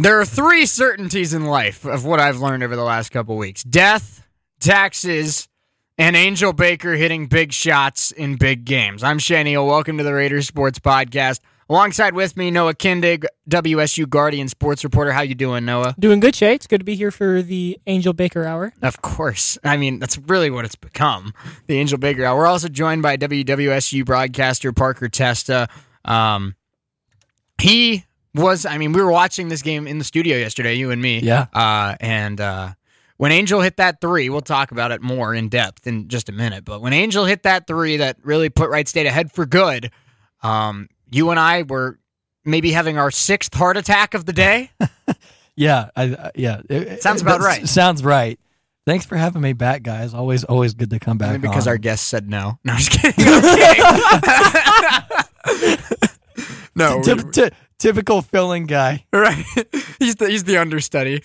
There are three certainties in life of what I've learned over the last couple weeks death, taxes, and Angel Baker hitting big shots in big games. I'm Shaniel. Welcome to the Raiders Sports Podcast. Alongside with me, Noah Kindig, WSU Guardian sports reporter. How you doing, Noah? Doing good, Shay. It's good to be here for the Angel Baker Hour. Of course. I mean, that's really what it's become, the Angel Baker Hour. We're also joined by WWSU broadcaster Parker Testa. Um, he was, I mean, we were watching this game in the studio yesterday, you and me. Yeah. Uh, and uh, when Angel hit that three, we'll talk about it more in depth in just a minute. But when Angel hit that three that really put Wright State ahead for good, um, you and I were maybe having our sixth heart attack of the day. Yeah, I, I- yeah. It, Sounds about right. s- Sounds right. Thanks for having me back, guys. Always, always good to come back. Maybe because on. our guest said no. No, I'm just kidding. No, Typ- we- ty- typical filling guy. right. He's the he's the understudy.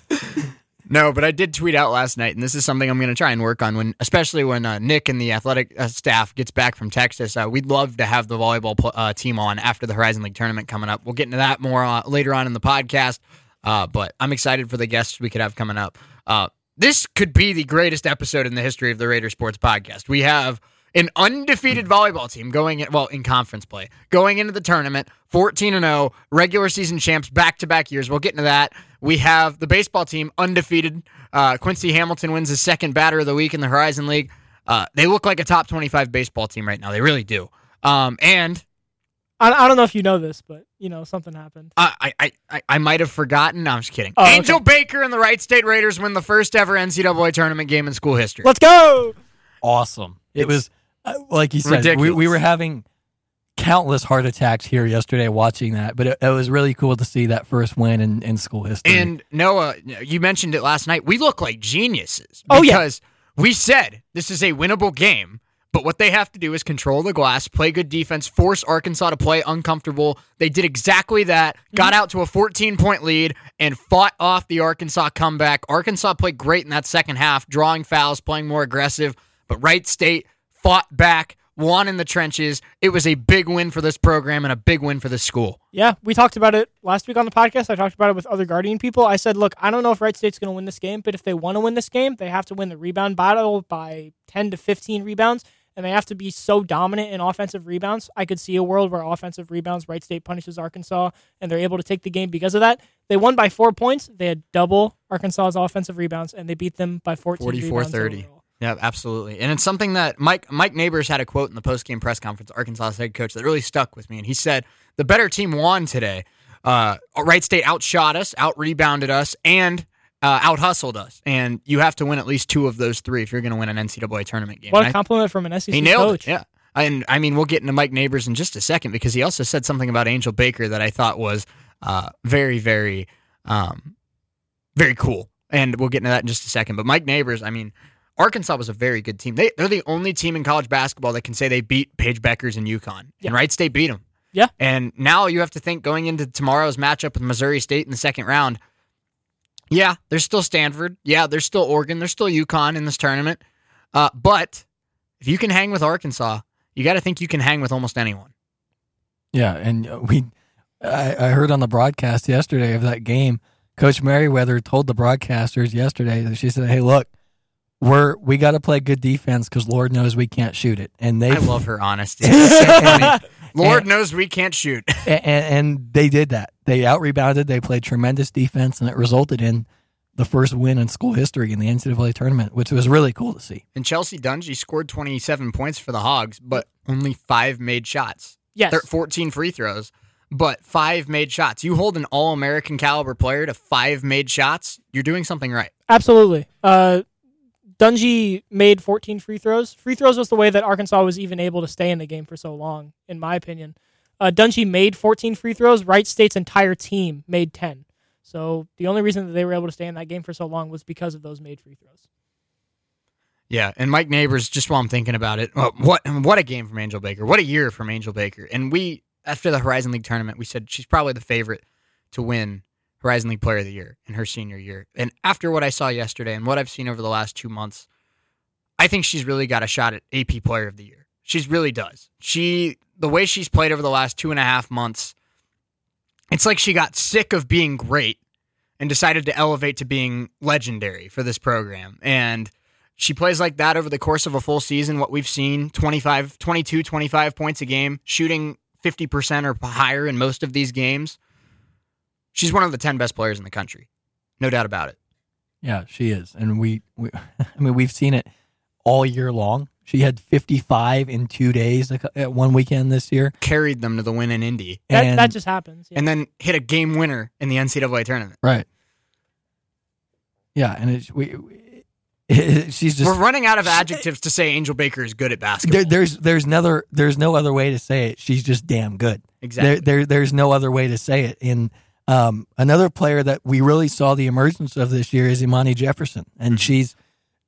no, but I did tweet out last night, and this is something I'm going to try and work on when, especially when uh, Nick and the athletic uh, staff gets back from Texas. Uh, we'd love to have the volleyball pl- uh, team on after the Horizon League tournament coming up. We'll get into that more uh, later on in the podcast. Uh, but I'm excited for the guests we could have coming up. This could be the greatest episode in the history of the Raider Sports Podcast. We have an undefeated volleyball team going in, well in conference play going into the tournament 14 and 0 regular season champs back to back years we'll get into that we have the baseball team undefeated uh, quincy hamilton wins his second batter of the week in the horizon league uh, they look like a top 25 baseball team right now they really do um, and I, I don't know if you know this, but you know something happened. I, I, I, I might have forgotten. No, I'm just kidding. Oh, okay. Angel Baker and the Wright State Raiders win the first ever NCAA tournament game in school history. Let's go. Awesome. It It's was uh, like you said. We, ridiculous. we were having countless heart attacks here yesterday watching that, but it, it was really cool to see that first win in, in school history. And Noah, you mentioned it last night. We look like geniuses. Oh, yeah. Because we said this is a winnable game, but what they have to do is control the glass, play good defense, force Arkansas to play uncomfortable. They did exactly that, Mm-hmm. got out to a 14 point lead, and fought off the Arkansas comeback. Arkansas played great in that second half, drawing fouls, playing more aggressive, but Wright State fought back, won in the trenches. It was a big win for this program and a big win for this school. Yeah, we talked about it last week on the podcast. I talked about it with other Guardian people. I said, look, I don't know if Wright State's going to win this game, but if they want to win this game, they have to win the rebound battle by 10 to 15 rebounds, and they have to be so dominant in offensive rebounds. I could see a world where offensive rebounds, Wright State punishes Arkansas, and they're able to take the game because of that. They won by four points. They had double Arkansas's offensive rebounds, and they beat them by 14 rebounds 44-30. Yeah, absolutely. And it's something that Mike Mike Neighbors had a quote in the post-game press conference, Arkansas head coach, that really stuck with me. And he said, the better team won today. Uh, Wright State outshot us, out-rebounded us, and uh, out-hustled us. And you have to win at least two of those three if you're going to win an NCAA tournament game. What a a I- compliment from an SEC he nailed coach. it. Yeah. And I mean, we'll get into Mike Neighbors in just a second because he also said something about Angel Baker that I thought was uh, very, very, um, very cool. And we'll get into that in just a second. But Mike Neighbors, I mean, Arkansas was a very good team. They, they're the only team in college basketball that can say they beat Paige Bueckers and UConn. Yeah. And Wright State beat them. Yeah. And now you have to think going into tomorrow's matchup with Missouri State in the second round. Yeah, there's still Stanford. Yeah, there's still Oregon. There's still UConn in this tournament. Uh, but if you can hang with Arkansas, you got to think you can hang with almost anyone. Yeah, and uh, we, I, I heard on the broadcast yesterday of that game, Coach Merriweather told the broadcasters yesterday that she said, "Hey, look, we're we got to play good defense because Lord knows we can't shoot it." And they, I love her honesty. It's so funny. Lord And- knows we can't shoot. and, and they did that. They out rebounded. They played tremendous defense, and it resulted in the first win in school history in the NCAA tournament, which was really cool to see. And Chelsea Dungee scored 27 points for the Hogs, but only five made shots. Yes. Thir- 14 free throws, but five made shots. You hold an All American caliber player to five made shots, you're doing something right. Absolutely. Uh, Dungee made 14 free throws. Free throws was the way that Arkansas was even able to stay in the game for so long, in my opinion. Uh, Dungee made 14 free throws. Wright State's entire team made 10. So the only reason that they were able to stay in that game for so long was because of those made free throws. Yeah, and Mike Neighbors, just while I'm thinking about it, oh, what what a game from Angel Baker. What a year from Angel Baker. And we, after the Horizon League tournament, we said she's probably the favorite to win Horizon League Player of the Year in her senior year. And after what I saw yesterday and what I've seen over the last two months, I think she's really got a shot at AP Player of the Year. She really does. She, the way she's played over the last two and a half months, it's like she got sick of being great and decided to elevate to being legendary for this program. And she plays like that over the course of a full season. What we've seen 25, 22, 25 points a game, shooting 50% or higher in most of these games. She's one of the 10 best players in the country. No doubt about it. Yeah, she is. And we, we I mean, we've seen it all year long. She had 55 in two days at one weekend this year. Carried them to the win in Indy. That, And- that just happens. yeah. And then hit a game winner in the NCAA tournament. Right. Yeah, and it's we, we it, she's just We're running out of adjectives to say Angel Baker is good at basketball. there, there's there's another there's no other way to say it. She's just damn good. exactly. There, there there's no other way to say it. And um, another player that we really saw the emergence of this year is Imani Jefferson, and Mhm. she's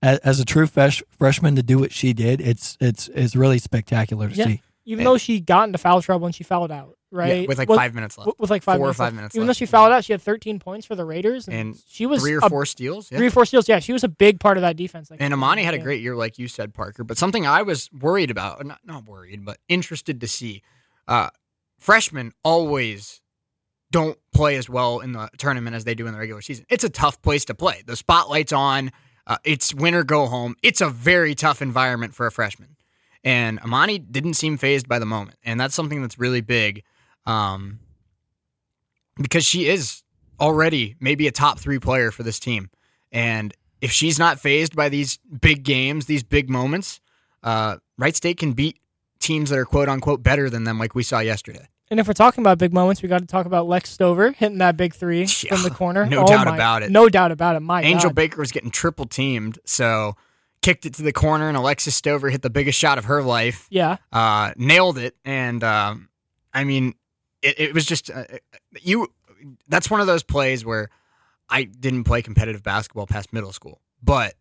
as, as a true fresh, freshman to do what she did. It's it's it's really spectacular to Yeah. see. Even though she got into foul trouble and she fouled out, Yeah, right? with like With- five minutes left. with, with like five Four or minutes five left. minutes Even left. though she fouled out, she had 13 points for the Raiders, and, And she was Three or a- four steals. Yeah. three or four steals. Yeah, she was a big part of that defense. Like, And Amani had a great year, like you said, Parker. But something I was worried about, not, not worried, but interested to see. Uh, freshmen always don't play as well in the tournament as they do in the regular season. It's a tough place to play. The spotlight's on. Uh, it's win or go home. It's a very tough environment for a freshman. And Amani didn't seem phased by the moment. And that's something that's really big um, because she is already maybe a top three player for this team. And if she's not phased by these big games, these big moments, uh, Wright State can beat teams that are quote unquote better than them, like we saw yesterday. And if we're talking about big moments, we got to talk about Lex Stover hitting that big three Yeah, from the corner. no Oh doubt my- about it. No doubt about it. My Angel God. Baker was getting triple teamed, so kicked it to the corner, and Alexis Stover hit the biggest shot of her life, Yeah. uh, nailed it, and um, I mean, it, it was just uh, you. That's one of those plays where I didn't play competitive basketball past middle school, but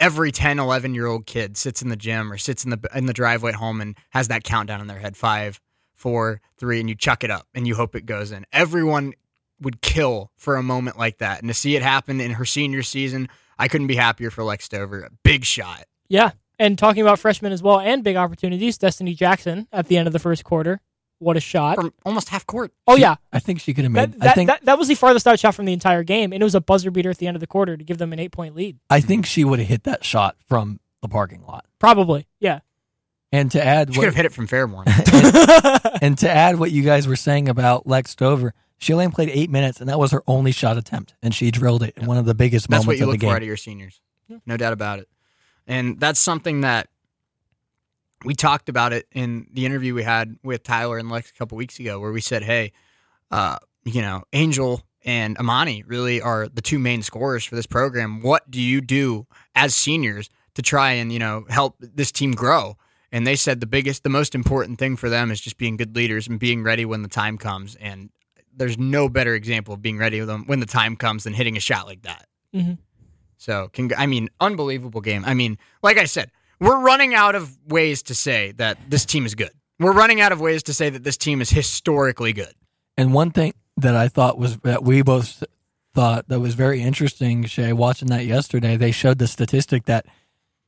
every 10 11 year old kid sits in the gym or sits in the in the driveway at home and has that countdown in their head five four three and you chuck it up and you hope it goes in everyone would kill for a moment like that and to see it happen in her senior season i couldn't be happier for lex stover big shot Yeah. And talking about freshmen as well and big opportunities, Destiny Jackson at the end of the first quarter. What a shot. from almost half court Oh, yeah. I think she could have made. That, I that, think that, that was the farthest out shot from the entire game, and it was a buzzer beater at the end of the quarter to give them an eight point lead. I think she would have hit that shot from the parking lot. Probably. Yeah. And to add, she could what, have hit it from fairmont and to add what you guys were saying about Lex Stover, she only played eight minutes, and that was her only shot attempt, and she drilled it in one of the biggest That's what moments you of the look game. for out of your seniors. No doubt about it. And that's something that we talked about it in the interview we had with Tyler and Lex a couple weeks ago, where we said, hey, uh, you know, Angel and Amani really are the two main scorers for this program. What do you do as seniors to try and, you know, help this team grow? And they said the biggest, the most important thing for them is just being good leaders and being ready when the time comes. And there's no better example of being ready when the time comes than hitting a shot like that. Mhm. So, cong- I mean, unbelievable game. I mean, like I said, we're running out of ways to say that this team is good. We're running out of ways to say that this team is historically good. And one thing that I thought was that we both thought that was very interesting, Shay, watching that yesterday, they showed the statistic that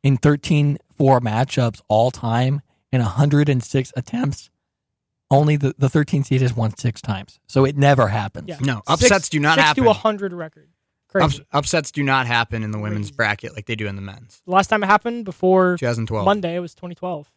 in 13 4 matchups all time, in 106 attempts, only the, the 13 seed has won six times. So it never happens. Yeah. No, upsets Six- do not six happen. to 100 record. Crazy. Ups- upsets do not happen in the women's Crazy. bracket like they do in the men's. the last time it happened before 2012. Monday, it was 2012.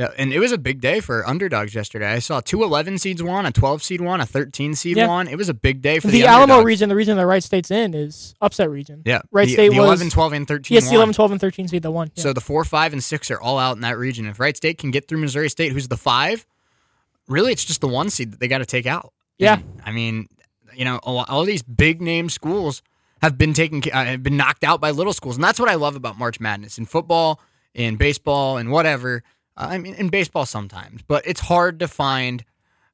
Yeah, and it was a big day for underdogs yesterday. I saw two 11 seeds won, a 12 seed won, a 13 seed Yeah. won. It was a big day for The, the, Alamo underdogs. region, the region that Wright State's in, is upset region. Yeah, Wright the, State the was 11, 12, and 13 Yes, the won. 11, 12, and 13 seed that won. Yeah. So the four, five, and six are all out in that region. If Wright State can get through Missouri State, who's the five, really it's just the one seed that they got to take out. Yeah. And, I mean, you know, all, all these big name schools have been taken, uh, have been knocked out by little schools, and that's what I love about March Madness in football, in baseball, and whatever. I mean, in baseball sometimes, but it's hard to find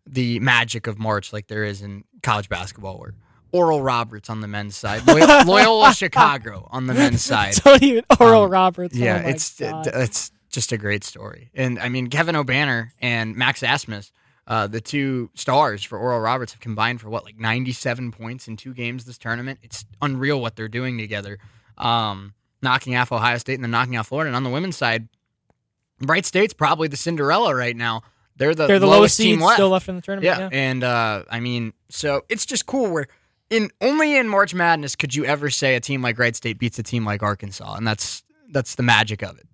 the magic of March like there is in college basketball, where Oral Roberts on the men's side, Loyola, Loyola Chicago on the men's side. Don't even Oral Um, Roberts. Yeah, oh it's God. it's just a great story. And I mean, Kevin Obanor and Max Abmas, uh, the two stars for Oral Roberts, have combined for what like 97 points in two games this tournament. It's unreal what they're doing together, um, knocking off Ohio State and then knocking off Florida. And on the women's side, Wright State's probably the Cinderella right now. They're the, They're the lowest, lowest team left. still left in the tournament. Yeah, Yeah. and uh, I mean, so it's just cool. Where in only in March Madness could you ever say a team like Wright State beats a team like Arkansas, and that's that's the magic of it.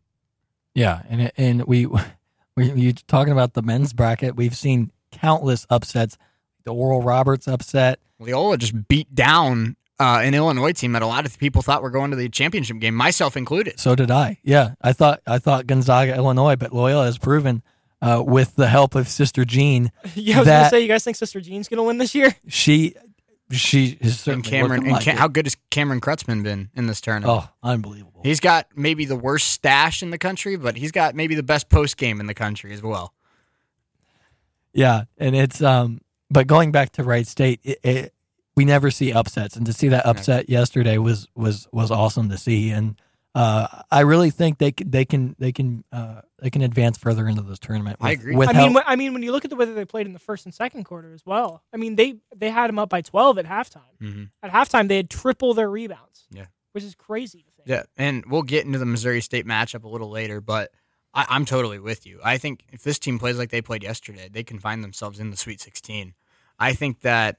Yeah, and and we we you talking about the men's bracket. We've seen countless upsets. The Oral Roberts upset. Loyola just beat down uh, an Illinois team that a lot of people thought were going to the championship game, myself included. So did I. Yeah, I thought I thought Gonzaga, Illinois, but Loyola has proven uh, with the help of Sister Jean, yeah, I was gonna say, you guys think Sister Jean's gonna win this year? she she is And Cameron, looking and like Cam- it. how good has Cameron Krutwig been in this tournament? oh unbelievable. He's got maybe the worst stash in the country, but he's got maybe the best post game in the country as well. Yeah, and it's um, but going back to Wright State, it, it, we never see upsets, and to see that upset yesterday was was was awesome to see, and uh, I really think they they can they can uh, they can advance further into this tournament. I agree. With I help- mean, when, I mean, when you look at the way that they played in the first and second quarter as well, I mean, they they had them up by twelve at halftime. Mm-hmm. At halftime, they had triple their rebounds. Yeah. which is crazy to think. Yeah, and we'll get into the Missouri State matchup a little later, but I, I'm totally with you. I think if this team plays like they played yesterday, they can find themselves in the Sweet 16. I think that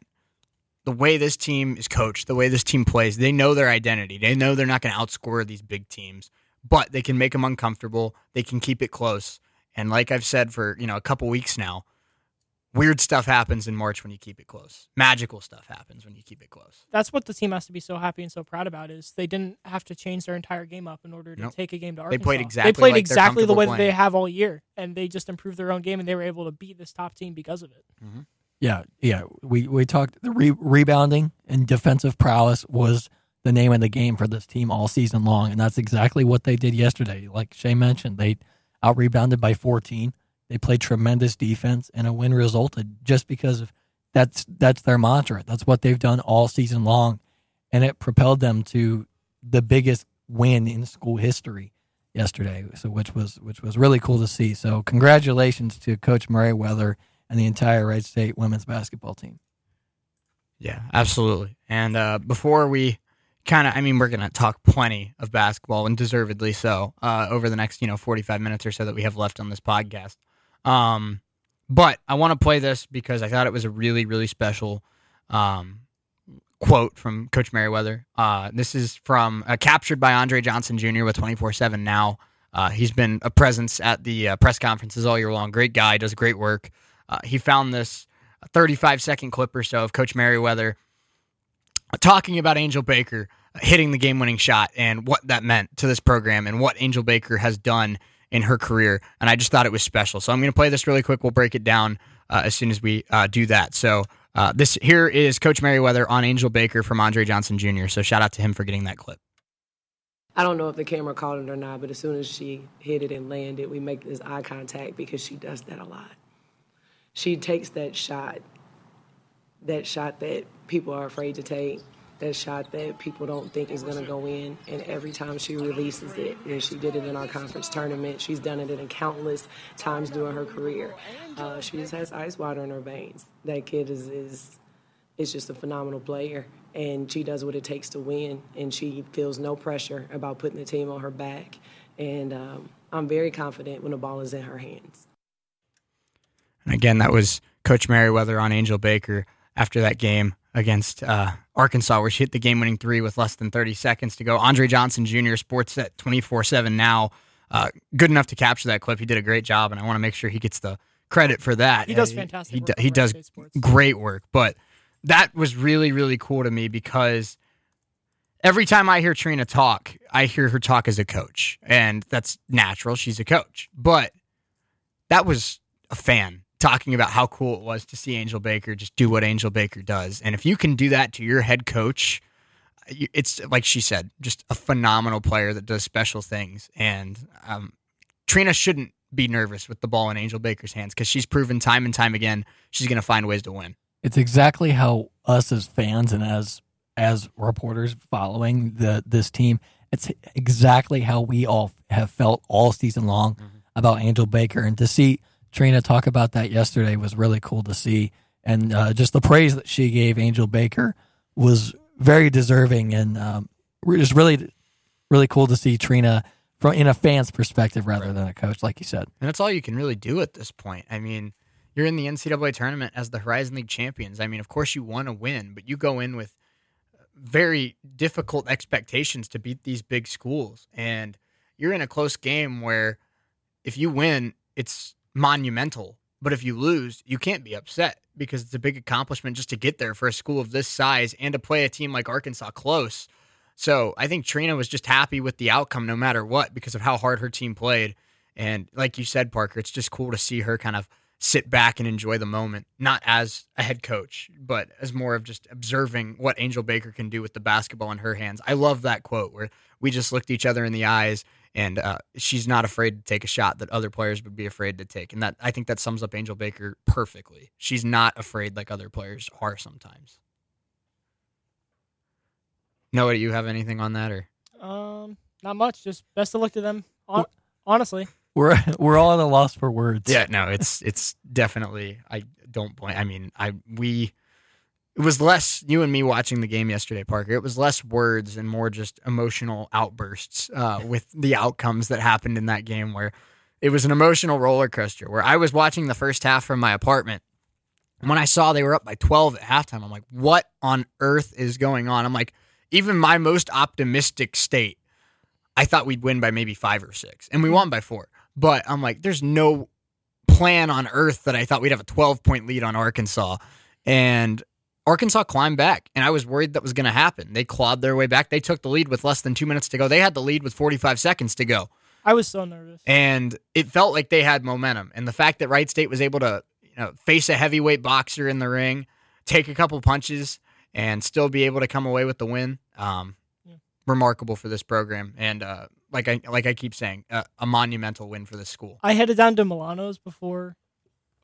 the way this team is coached, the way this team plays, they know their identity. They know they're not going to outscore these big teams, but they can make them uncomfortable. They can keep it close. And like I've said for you know a couple weeks now, weird stuff happens in March when you keep it close. Magical stuff happens when you keep it close. That's what the team has to be so happy and so proud about is they didn't have to change their entire game up in order to Nope. take a game to They Arkansas. played They exactly played like exactly the way that they have all year, and they just improved their own game, and they were able to beat this top team because of it. Mm-hmm. Yeah, yeah. We we talked the re- rebounding and defensive prowess was the name of the game for this team all season long, and that's exactly what they did yesterday. Like Shay mentioned, they out rebounded by 14. They played tremendous defense, and a win resulted just because of that's that's their mantra. That's what they've done all season long, and it propelled them to the biggest win in school history yesterday. So which was which was really cool to see. So congratulations to Coach Merriweather and the entire Wright State women's basketball team. Yeah, absolutely. And uh, before we kind of, I mean, we're going to talk plenty of basketball and deservedly so uh, over the next, you know, 45 minutes or so that we have left on this podcast. Um, but I want to play this because I thought it was a really, really special um, quote from Coach Merriweather. Uh, this is from uh, captured by Andre Johnson Jr. with 24 7 now. Uh, he's been a presence at the uh, press conferences all year long. Great guy, does great work. Uh, he found this 35 second clip or so of Coach Merriweather talking about Angel Baker hitting the game winning shot and what that meant to this program and what Angel Baker has done in her career. And I just thought it was special. So I'm going to play this really quick. We'll break it down uh, as soon as we uh, do that. So uh, this here is Coach Merriweather on Angel Baker from Andre Johnson Jr. So shout out to him for getting that clip. I don't know if the camera caught it or not, but as soon as she hit it and landed, we make this eye contact because she does that a lot. She takes that shot, that shot that people are afraid to take, that shot that people don't think is going to go in, and every time she releases it, and she did it in our conference tournament, she's done it in countless times during her career. Uh, she just has ice water in her veins. That kid is is is just a phenomenal player, and she does what it takes to win, and she feels no pressure about putting the team on her back. And um, I'm very confident when the ball is in her hands. And again, that was Coach Merriweather on Angel Baker after that game against uh, Arkansas, where she hit the game winning three with less than 30 seconds to go. Andre Johnson Jr., sports at 24 7 now. Uh, good enough to capture that clip. He did a great job, and I want to make sure he gets the credit for that. He does Uh, fantastic He, work do- he does Sports. great work. But that was really, really cool to me because every time I hear Trina talk, I hear her talk as a coach, and that's natural. She's a coach. But that was a fan talking about how cool it was to see Angel Baker just do what Angel Baker does. And if you can do that to your head coach, it's like she said, just a phenomenal player that does special things. And um, Trina shouldn't be nervous with the ball in Angel Baker's hands because she's proven time and time again she's going to find ways to win. It's exactly how us as fans and as as reporters following the this team, it's exactly how we all have felt all season long about Angel Baker, and to see Trina talk about that yesterday was really cool to see, and uh, just the praise that she gave Angel Baker was very deserving, and um, we're just really really cool to see Trina from in a fan's perspective rather than a coach, like you said. And that's all you can really do at this point. I mean, you're in the NCAA tournament as the Horizon League champions. I mean, of course you want to win, but you go in with very difficult expectations to beat these big schools. And you're in a close game where if you win, it's monumental. But if you lose, you can't be upset because it's a big accomplishment just to get there for a school of this size and to play a team like Arkansas close. So I think Trina was just happy with the outcome no matter what because of how hard her team played. And like you said, Parker, it's just cool to see her kind of sit back and enjoy the moment, not as a head coach, but as more of just observing what Angel Baker can do with the basketball in her hands. I love that quote where we just looked each other in the eyes and uh, she's not afraid to take a shot that other players would be afraid to take. And that I think that sums up Angel Baker perfectly. She's not afraid like other players are sometimes. Noah, do you have anything on that or? Um, not much. Just best of luck to them. Hon- honestly, We're we're all at a loss for words. Yeah, no, it's it's definitely. I don't blame. I mean, I we. It was less you and me watching the game yesterday, Parker. It was less words and more just emotional outbursts uh, with the outcomes that happened in that game. Where it was an emotional roller coaster. Where I was watching the first half from my apartment, and when I saw they were up by twelve at halftime, I'm like, "What on earth is going on?" I'm like, even my most optimistic state, I thought we'd win by maybe five or six, and we won by four. But I'm like, there's no plan on earth that I thought we'd have a 12 point lead on Arkansas. And Arkansas climbed back, and I was worried that was going to happen. They clawed their way back. They took the lead with less than two minutes to go. They had the lead with 45 seconds to go. I was so nervous. And it felt like they had momentum. And the fact that Wright State was able to you know, face a heavyweight boxer in the ring, take a couple punches, and still be able to come away with the win, um, Yeah. remarkable for this program. And uh, like I like I keep saying, uh, a monumental win for this school. I headed down to Milano's before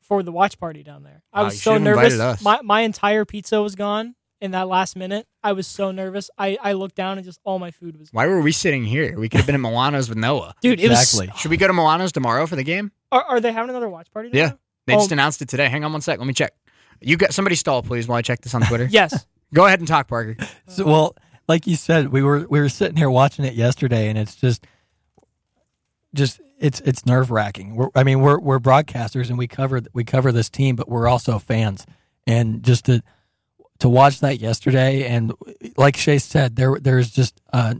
for the watch party down there. I was you so nervous. My my entire pizza was gone in that last minute. I was so nervous. I, I looked down and just all my food was Why were we sitting here? We could have been at Milano's with Noah. Dude, Exactly. it was Should we go to Milano's tomorrow for the game? are, are they having another watch party? Yeah. tomorrow? They just Oh. announced it today. Hang on one sec. Let me check. You got somebody stall, please, while I check this on Twitter. Yes. Go ahead and talk, Parker. So, well, like you said, we were we were sitting here watching it yesterday, and it's just, just it's it's nerve wracking. I mean, we're we're broadcasters and we cover we cover this team, but we're also fans, and just to to watch that yesterday, and like Shay said, there there's just uh,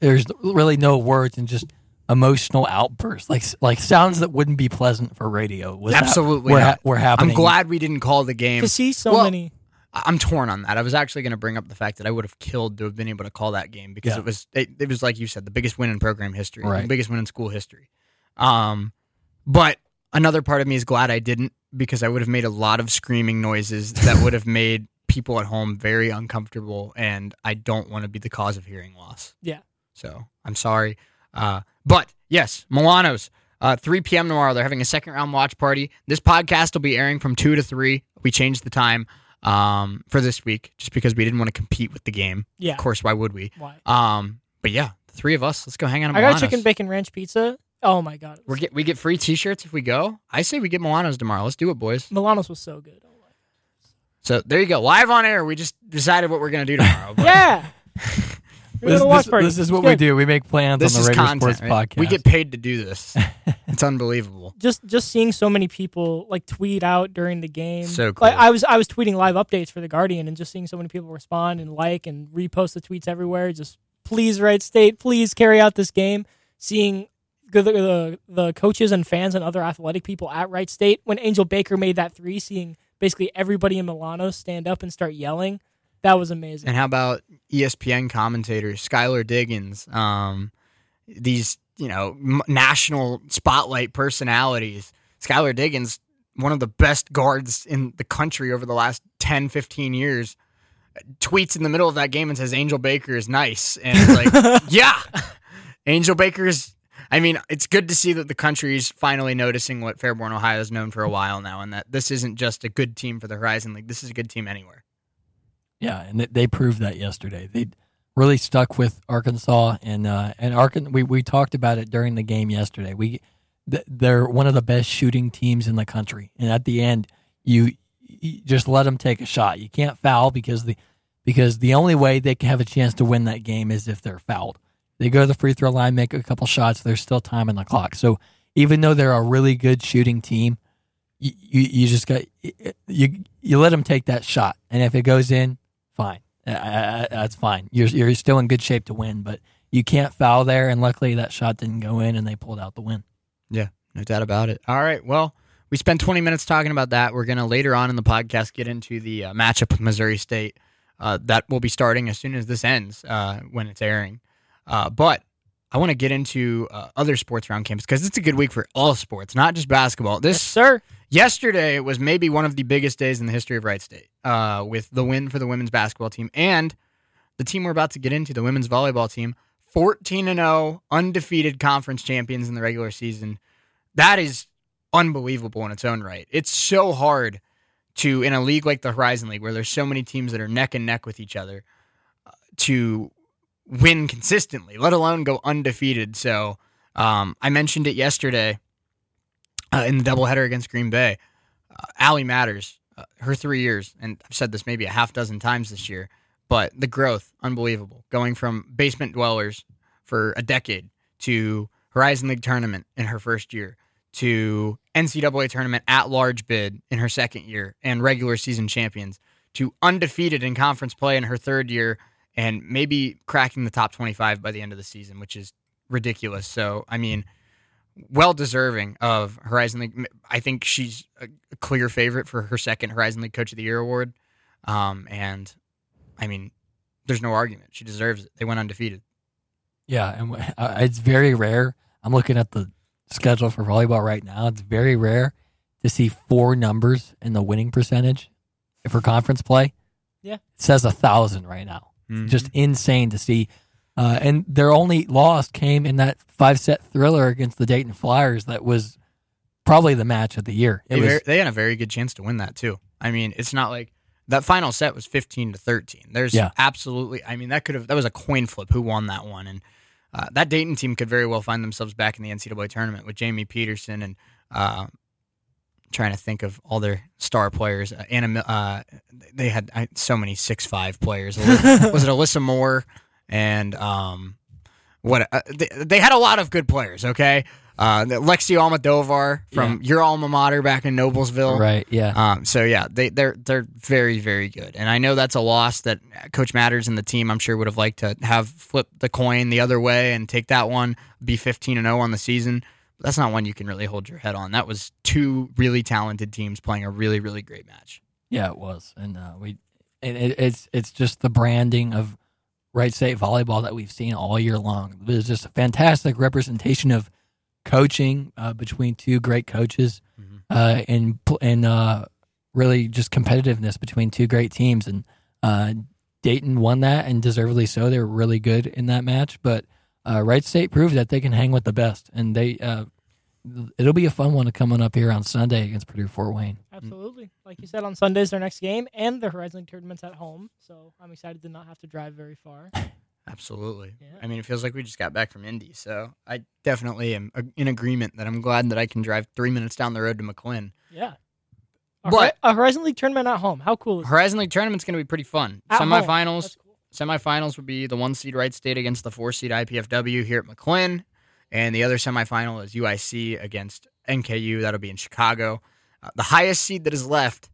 there's really no words and just emotional outbursts, like like sounds that wouldn't be pleasant for radio. Was Absolutely were, not. ha- were happening. I'm glad we didn't call the game. to see so Well, many. I- I'm torn on that. I was actually going to bring up the fact that I would have killed to have been able to call that game because Yeah. it was it, it was like you said the biggest win in program history, Right. the biggest win in school history. Um, but another part of me is glad I didn't because I would have made a lot of screaming noises that would have made people at home very uncomfortable, and I don't want to be the cause of hearing loss. Yeah. So I'm sorry. Uh, but yes, Milano's. Uh, 3 p.m. tomorrow. They're having a second round watch party. This podcast will be airing from 2 to 3. We changed the time um, for this week just because we didn't want to compete with the game. Yeah. Of course, why would we? Why? Um, but yeah, the three of us, let's go hang out I got a chicken bacon ranch pizza. Oh my god. we get we get free T-shirts if we go. I say we get Milano's tomorrow. Let's do it, boys. Milano's was so good. Oh my. So there you go, live on air. We just decided what we're gonna do tomorrow. but Yeah. We're This, this- this is what we do. We make plans This on is the Radio content. Sports right? podcast. We get paid to do this. it's unbelievable. just just seeing so many people like tweet out during the game. So cool. Like I was I was tweeting live updates for the Guardian and just seeing so many people respond and like and repost the tweets everywhere. Just please, Wright State, please carry out this game. Seeing the, the the coaches and fans and other athletic people at Wright State when Angel Baker made that three, seeing basically everybody in Milano stand up and start yelling. That was amazing. And how about ESPN commentators, Skylar Diggins, um, these you know m- national spotlight personalities. Skylar Diggins, one of the best guards in the country over the last 10, 15 years, tweets in the middle of that game and says Angel Baker is nice, and it's like, yeah, Angel Baker is. I mean, it's good to see that the country is finally noticing what Fairborn, Ohio has known for a while now, and that this isn't just a good team for the Horizon League. This is a good team anywhere. Yeah, and they- proved that yesterday. They really stuck with Arkansas, and uh, and Arkan. We we talked about it during the game yesterday. We th- they're one of the best shooting teams in the country, and at the end, you, you just let them take a shot. You can't foul because the because the only way they can have a chance to win that game is if they're fouled. They go to the free throw line, make a couple shots. There's still time on the clock. So even though they're a really good shooting team, you you, you just got you you let them take that shot, and if it goes in, fine, uh, uh, that's fine. You're you're still in good shape to win, but you can't foul there. And luckily, that shot didn't go in, and they pulled out the win. Yeah, no doubt about it. All right, well. We spent 20 minutes talking about that. We're going to later on in the podcast get into the uh, matchup with Missouri State. Uh, that will be starting as soon as this ends uh, when it's airing. Uh, but I want to get into uh, other sports around campus because it's a good week for all sports, not just basketball. This Yes, sir. yesterday was maybe one of the biggest days in the history of Wright State uh, with the win for the women's basketball team and the team we're about to get into, the women's volleyball team, 14 and 0, undefeated conference champions in the regular season. That is unbelievable in its own right. It's so hard to in a league like the Horizon League where there's so many teams that are neck and neck with each other uh, to win consistently, let alone go undefeated. So um, I mentioned it yesterday uh, in the doubleheader against Green Bay. Uh, Allie Matters, uh, her three years, and I've said this maybe a half dozen times this year, but the growth, unbelievable. Going from basement dwellers for a decade to Horizon League tournament in her first year to NCAA tournament at large bid in her second year and regular season champions to undefeated in conference play in her third year and maybe cracking the top 25 by the end of the season, which is ridiculous. So, I mean, well deserving of Horizon League. I think she's a clear favorite for her second Horizon League Coach of the Year award. Um, and I mean, there's no argument. She deserves it. They went undefeated. Yeah, and uh, it's very rare. I'm looking at the schedule for volleyball right now. It's very rare to see four numbers in the winning percentage for conference play. Yeah. it says a thousand right now. Mm-hmm. Just insane to see. Uh, and their only loss came in that five set thriller against the Dayton Flyers. That was probably the match of the year. It they, was ver- they had a very good chance to win that too. I mean, it's not like that final set was 15 to 13. There's Yeah. absolutely, I mean, that could have, that was a coin flip who won that one. And uh, that Dayton team could very well find themselves back in the NCAA tournament with Jamie Peterson and uh, trying to think of all their star players. Uh, Anna, uh, they had uh, so many six five players. Was it Alyssa Moore and um, what? Uh, they, they had a lot of good players. Okay, uh, Lexi Almodovar from your alma mater back in Noblesville. right. Yeah. Um, so yeah, they they're they're very very good, and I know that's a loss that Coach Matters and the team I'm sure would have liked to have flipped the coin the other way and take that one, be 15 and 0 on the season. That's not one you can really hold your head on. That was two really talented teams playing a really really great match. Yeah, it was, and uh, we, and it, it's it's just the branding of Wright State volleyball that we've seen all year long. It was just a fantastic representation of coaching uh, between two great coaches, Mhm. uh, and and uh, really just competitiveness between two great teams. And uh, Dayton won that, and deservedly so. They were really good in that match, but uh, Wright State proved that they can hang with the best, and they. Uh, It'll be a fun one coming up here on Sunday against Purdue Fort Wayne. Absolutely. Like you said, on Sundays, their next game, and the Horizon League tournament's at home. So I'm excited to not have to drive very far. Absolutely. Yeah. I mean, it feels like we just got back from Indy, so I definitely am in agreement that I'm glad that I can drive three minutes down the road to McLin. Yeah. A, But- a Horizon League tournament at home. How cool is that? Horizon League tournament's going to be pretty fun. At home. Semifinals. Semifinals would be the one seed Wright State against the four seed IPFW here at McLin, and the other semifinal is UIC against NKU. That'll be in Chicago. Uh, the highest seed that is left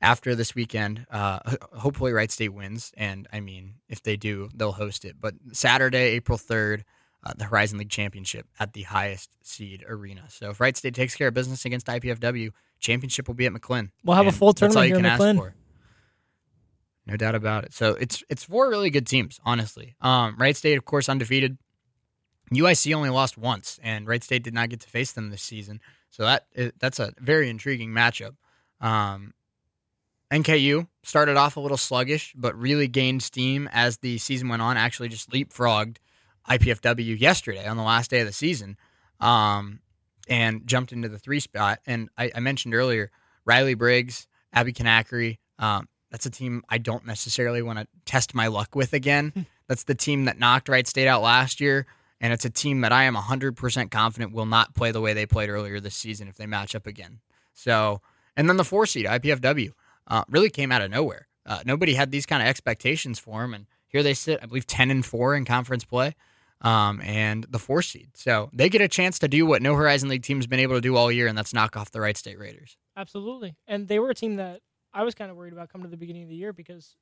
after this weekend, uh, hopefully Wright State wins, and I mean if they do, they'll host it. But Saturday, April third, uh, the Horizon League Championship at the highest seed arena. So if Wright State takes care of business against IPFW, championship will be at McLin. We'll have a full tournament here in McLin. No doubt about it. So it's it's four really good teams, honestly. Um, Wright State, of course, undefeated. UIC only lost once, and Wright State did not get to face them this season. So that that's a very intriguing matchup. Um, NKU started off a little sluggish, but really gained steam as the season went on. Actually, just leapfrogged IPFW yesterday on the last day of the season, um, and jumped into the three spot. And I, I mentioned earlier Riley Briggs, Abby Kanakary. Um, that's a team I don't necessarily want to test my luck with again. that's the team that knocked Wright State out last year. And it's a team that I am 100% confident will not play the way they played earlier this season if they match up again. So, and then the four seed, IPFW, uh, really came out of nowhere. Uh, nobody had these kind of expectations for them. And here they sit, I believe, 10 and 4 in conference play. um, and the four seed. So they get a chance to do what no Horizon League team's been able to do all year, and that's knock off the Wright State Raiders. Absolutely. And they were a team that I was kind of worried about coming to the beginning of the year because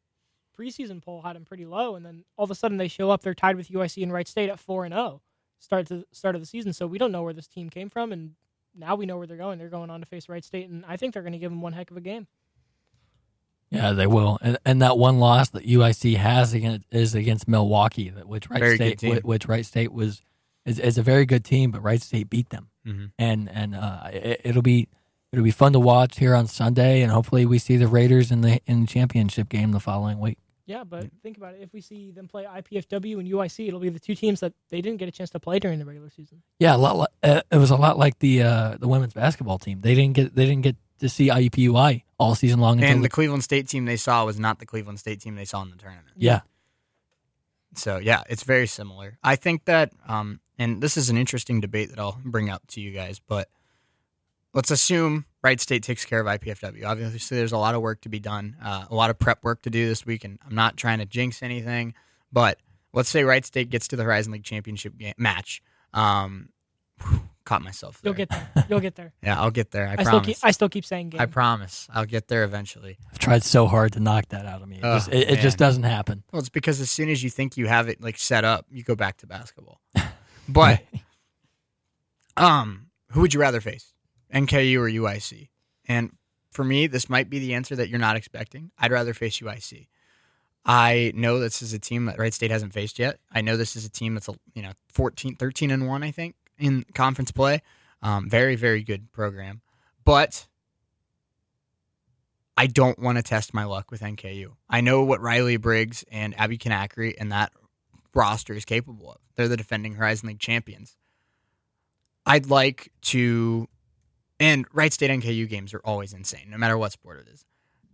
preseason poll had them pretty low, and then all of a sudden they show up. They're tied with UIC and Wright State at four and zero start to start of the season. So we don't know where this team came from, and now we know where they're going. They're going on to face Wright State, and I think they're going to give them one heck of a game. Yeah, they will. And, and that one loss that UIC has against, is against Milwaukee, which Wright Very State, which, which Wright State was is, is a very good team, but Wright State beat them. Mm-hmm. And and uh, it, it'll be it'll be fun to watch here on Sunday, and hopefully we see the Raiders in the in the championship game the following week. Yeah, but think about it. If we see them play IPFW and UIC, it'll be the two teams that they didn't get a chance to play during the regular season. Yeah, a lot. li- Uh, it was a lot like the uh, the women's basketball team. They didn't get they didn't get to see IUPUI all season long until And the Cleveland State team they saw was not the Cleveland State team they saw in the tournament. yeah. So yeah, it's very similar. I think that, um, and this is an interesting debate that I'll bring up to you guys, but let's assume Wright State takes care of IPFW. Obviously, there's a lot of work to be done, uh, a lot of prep work to do this week, and I'm not trying to jinx anything, but let's say Wright State gets to the Horizon League championship game, match. Um, whew, caught myself. You'll get there. You'll get there. Yeah, I'll get there. I, I, still promise. keep I still keep saying game. I promise. I'll get there eventually. I've tried so hard to knock that out of me. It, Oh, just, it, it just doesn't happen. Well, it's because as soon as you think you have it like set up, you go back to basketball. But um, who would you rather face, NKU or UIC? And for me, this might be the answer that you're not expecting. I'd rather face UIC. I know this is a team that Wright State hasn't faced yet. I know this is a team that's a, you know 14, 13 and one, I think, in conference play. Um, very, very good program, but I don't want to test my luck with NKU. I know what Riley Briggs and Abby Kanakri and that roster is capable of. They're the defending Horizon League champions. I'd like to, and Wright State NKU games are always insane, no matter what sport it is.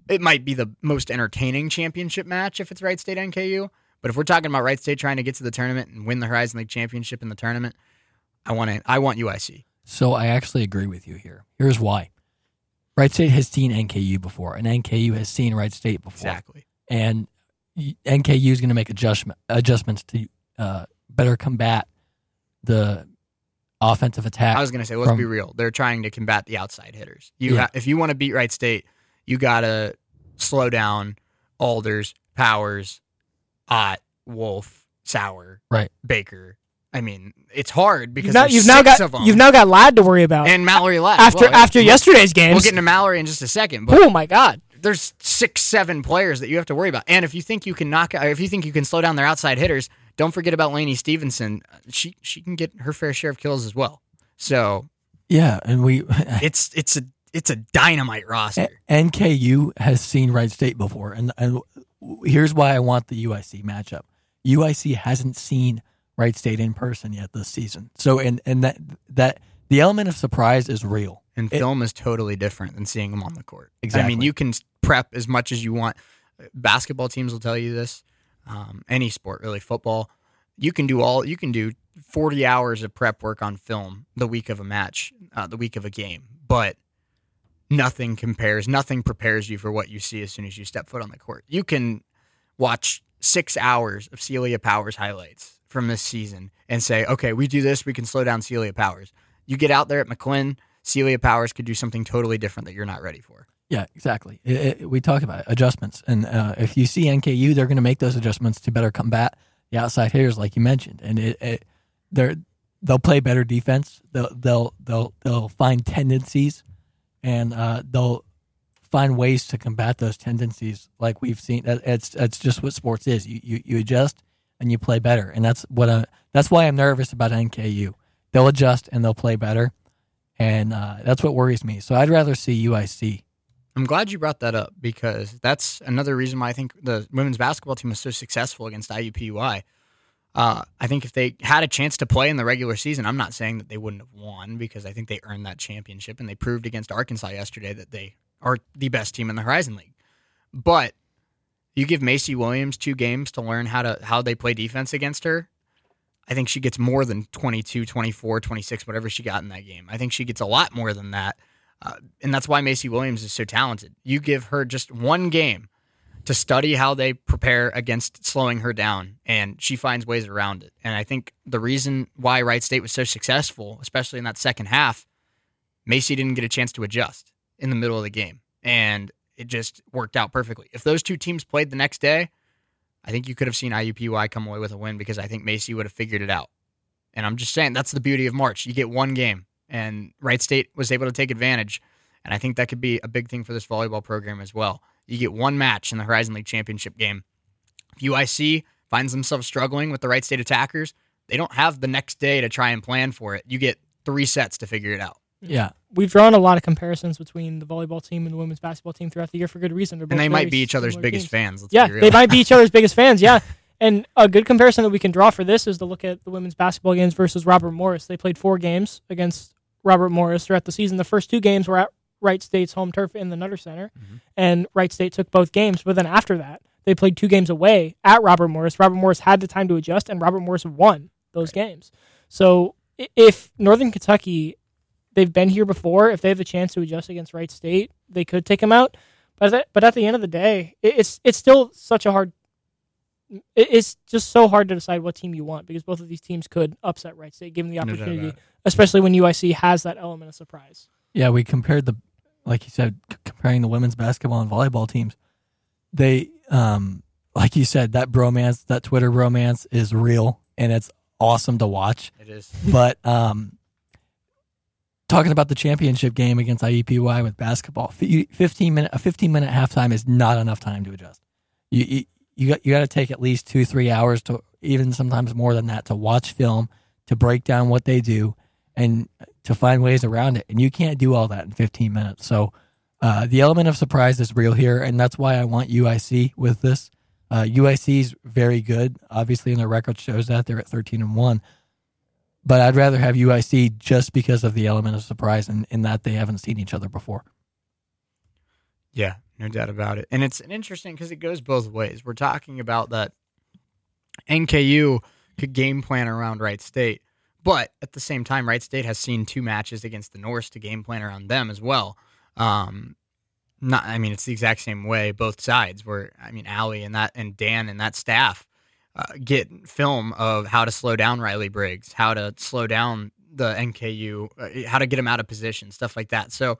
It might be the most entertaining championship match if it's Wright State NKU, but if we're talking about Wright State trying to get to the tournament and win the Horizon League championship in the tournament, I want to. I want UIC. So I actually agree with you here. Here's why. Wright State has seen NKU before, and NKU has seen Wright State before. Exactly. And NKU is going to make adjustment, adjustments to uh, better combat the offensive attack. I was going to say, let's from- be real. They're trying to combat the outside hitters. You, Yeah. ha- if you want to beat Wright State, you got to slow down Alders, Powers, Ott, Wolf, Sauer, Right. Baker. I mean, it's hard because You've now, you've now got you've now got Ladd to worry about and Mallory Ladd after well, after we'll- yesterday's game. We'll get into Mallory in just a second, but oh my god! there's six, seven players that you have to worry about. And if you think you can knock, if you think you can slow down their outside hitters, don't forget about Lainey Stevenson. She she can get her fair share of kills as well. So yeah, and we it's it's a it's a dynamite roster. NKU has seen Wright State before, and and here's why I want the UIC matchup. UIC hasn't seen Wright State in person yet this season, so and and that that the element of surprise is real. And It- film is totally different than seeing them on the court. Exactly. I mean, you can prep as much as you want. Basketball teams will tell you this. Um, any sport, really, football. You can do all. You can do forty hours of prep work on film the week of a match, uh, the week of a game, but nothing compares. Nothing prepares you for what you see as soon as you step foot on the court. You can watch six hours of Celia Powers highlights from this season and say, okay, we do this, we can slow down Celia Powers. You get out there at McLin, Celia Powers could do something totally different that you're not ready for. Yeah, exactly. It, it, we talked about it, adjustments, and uh, if you see NKU, they're going to make those adjustments to better combat the outside hitters, like you mentioned, and it, they're they'll play better defense. They'll they'll they'll they'll find tendencies, and uh, they'll find ways to combat those tendencies, like we've seen. It's it's just what sports is. You you, you adjust and you play better, and that's what I, that's why I'm nervous about NKU. They'll adjust and they'll play better, and uh, that's what worries me. So I'd rather see UIC. I'm glad you brought that up because that's another reason why I think the women's basketball team was so successful against IUPUI. Uh, I think if they had a chance to play in the regular season, I'm not saying that they wouldn't have won because I think they earned that championship and they proved against Arkansas yesterday that they are the best team in the Horizon League. But you give Macee Williams two games to learn how to how they play defense against her. I think she gets more than 22, 24, 26, whatever she got in that game. I think she gets a lot more than that. Uh, and that's why Macee Williams is so talented. You give her just one game to study how they prepare against slowing her down, and she finds ways around it. And I think the reason why Wright State was so successful, especially in that second half, Macee didn't get a chance to adjust in the middle of the game, and it just worked out perfectly. If those two teams played the next day, I think you could have seen IUPUI come away with a win because I think Macee would have figured it out. And I'm just saying that's the beauty of March. You get one game, and Wright State was able to take advantage. And I think that could be a big thing for this volleyball program as well. You get one match in the Horizon League championship game. If UIC finds themselves struggling with the Wright State attackers, they don't have the next day to try and plan for it. You get three sets to figure it out. Yeah. We've drawn a lot of comparisons between the volleyball team and the women's basketball team throughout the year for good reason. And they might be each other's biggest teams. fans. Let's Yeah, be real. they might be each other's biggest fans. Yeah. And a good comparison that we can draw for this is to look at the women's basketball games versus Robert Morris. They played four games against Robert Morris throughout the season. The first two games were at Wright State's home turf in the Nutter Center, Mm-hmm. and Wright State took both games. But then after that, they played two games away at Robert Morris. Robert Morris had the time to adjust, and Robert Morris won those games. So if Northern Kentucky, they've been here before, if they have a chance to adjust against Wright State, they could take them out. But at, but at the end of the day, it's it's still such a hard. It- It's just so hard to decide what team you want because both of these teams could upset Wright State given the opportunity, about it. especially when UIC has that element of surprise. Yeah, we compared the, like you said, c- comparing the women's basketball and volleyball teams. They, um, like you said, that bromance, that Twitter bromance is real and it's awesome to watch. It is. But um, talking about the championship game against IUPUI with basketball, fifteen minute a fifteen minute halftime is not enough time to adjust. You you got, you got to take at least two three hours to even sometimes more than that to watch film to break down what they do and to find ways around it. And you can't do all that in fifteen minutes. So. Uh, the element of surprise is real here, and that's why I want UIC with this. Uh, UIC is very good. Obviously, and their record shows that they're at thirteen and one but I'd rather have UIC just because of the element of surprise and in, that they haven't seen each other before. Yeah, no doubt about it. And it's an interesting because it goes both ways. We're talking about that NKU could game plan around Wright State, but at the same time, Wright State has seen two matches against the Norse to game plan around them as well. Um, not, I mean, it's the exact same way both sides. Where I mean, Allie and that and Dan and that staff uh, get film of how to slow down Riley Briggs, how to slow down the NKU, uh, how to get him out of position, stuff like that. So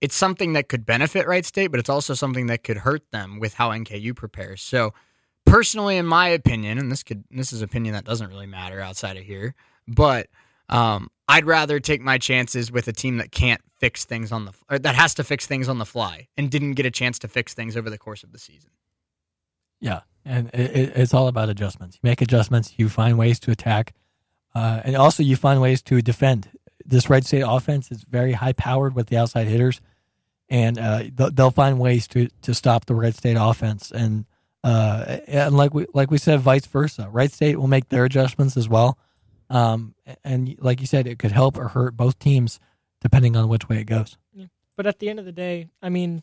it's something that could benefit Wright State, but it's also something that could hurt them with how NKU prepares. So, personally, in my opinion, and this could this is opinion that doesn't really matter outside of here, but um, I'd rather take my chances with a team that can't fix things on the that has to fix things on the fly and didn't get a chance to fix things over the course of the season. Yeah, and it, it's all about adjustments. You make adjustments, you find ways to attack, uh, and also you find ways to defend. This Wright State offense is very high powered with the outside hitters, and uh, they'll, find ways to to stop the Wright State offense. And uh, and like we like we said, vice versa. Wright State will make their adjustments as well. Um, and like you said, it could help or hurt both teams depending on which way it goes. But at the end of the day, I mean,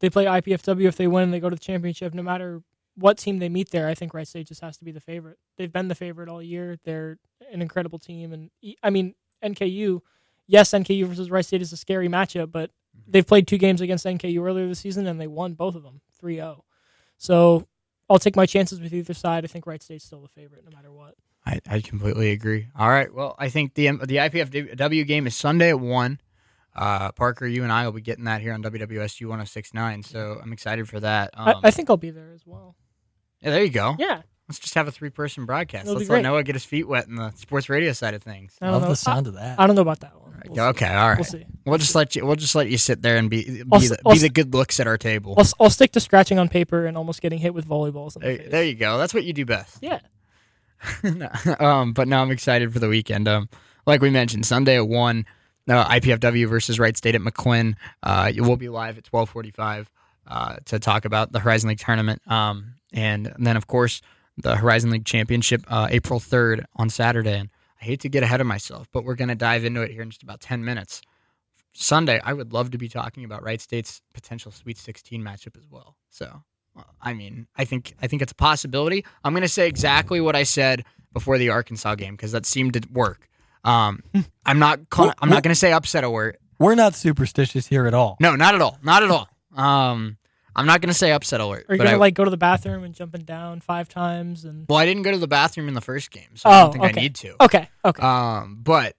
they play IPFW. If they win, they go to the championship. No matter what team they meet there, I think Wright State just has to be the favorite. They've been the favorite all year. They're an incredible team, and I mean NKU. Yes, NKU versus Wright State is a scary matchup, but they've played two games against NKU earlier this season, and they won both of them 3-0. So I'll take my chances with either side. I think Wright State's still the favorite, no matter what. I, I completely agree. All right. Well, I think the the IPFW game is Sunday at one. Uh, Parker, you and I will be getting that here on WWSU 1069. So I'm excited for that. Um, I, I think I'll be there as well. yeah, there you go. Yeah, Let's just have a three person broadcast. That'll Let's let great. Noah get his feet wet in the sports radio side of things. I don't Love know. the sound of that. I, I don't know about that one. We'll see. okay. All right. We'll see. We'll just let you. We'll just let you sit there and be be, I'll s- the, I'll be s- the good looks at our table. I'll, I'll stick to scratching on paper and almost getting hit with volleyballs. In the There, face. there you go. That's what you do best. Yeah. um, but now I'm excited for the weekend. Um, like we mentioned, Sunday at one, uh, IPFW versus Wright State at McLin. Uh, you will be live at 12:45 uh, to talk about the Horizon League tournament. Um, and then of course the Horizon League Championship uh, April 3rd on Saturday. And I hate to get ahead of myself, but we're going to dive into it here in just about 10 minutes. Sunday, I would love to be talking about Wright State's potential Sweet 16 matchup as well. So, I mean, I think I think it's a possibility. I'm going to say exactly what I said before the Arkansas game because that seemed to work. Um, I'm not call- I'm not going to say upset alert. We're not superstitious here at all. No, not at all. Not at all. Um, I'm not going to say upset alert. Are you but gonna I, like go to the bathroom and jumping down five times and? well, I didn't go to the bathroom in the first game, so I Oh, don't think okay. I need to. Okay, okay. Um, but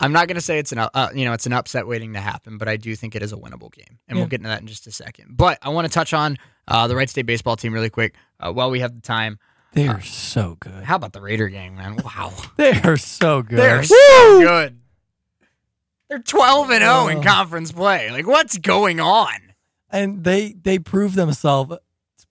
I'm not going to say it's an uh, you know it's an upset waiting to happen, but I do think it is a winnable game, and Yeah. we'll get into that in just a second. But I want to touch on uh, the Wright State baseball team really quick uh, while we have the time. They are so good. How about the Raider gang, man? Wow, They are so good. they're so good. They're 12 and 0 in Oh. conference play. Like, what's going on? And they they proved themselves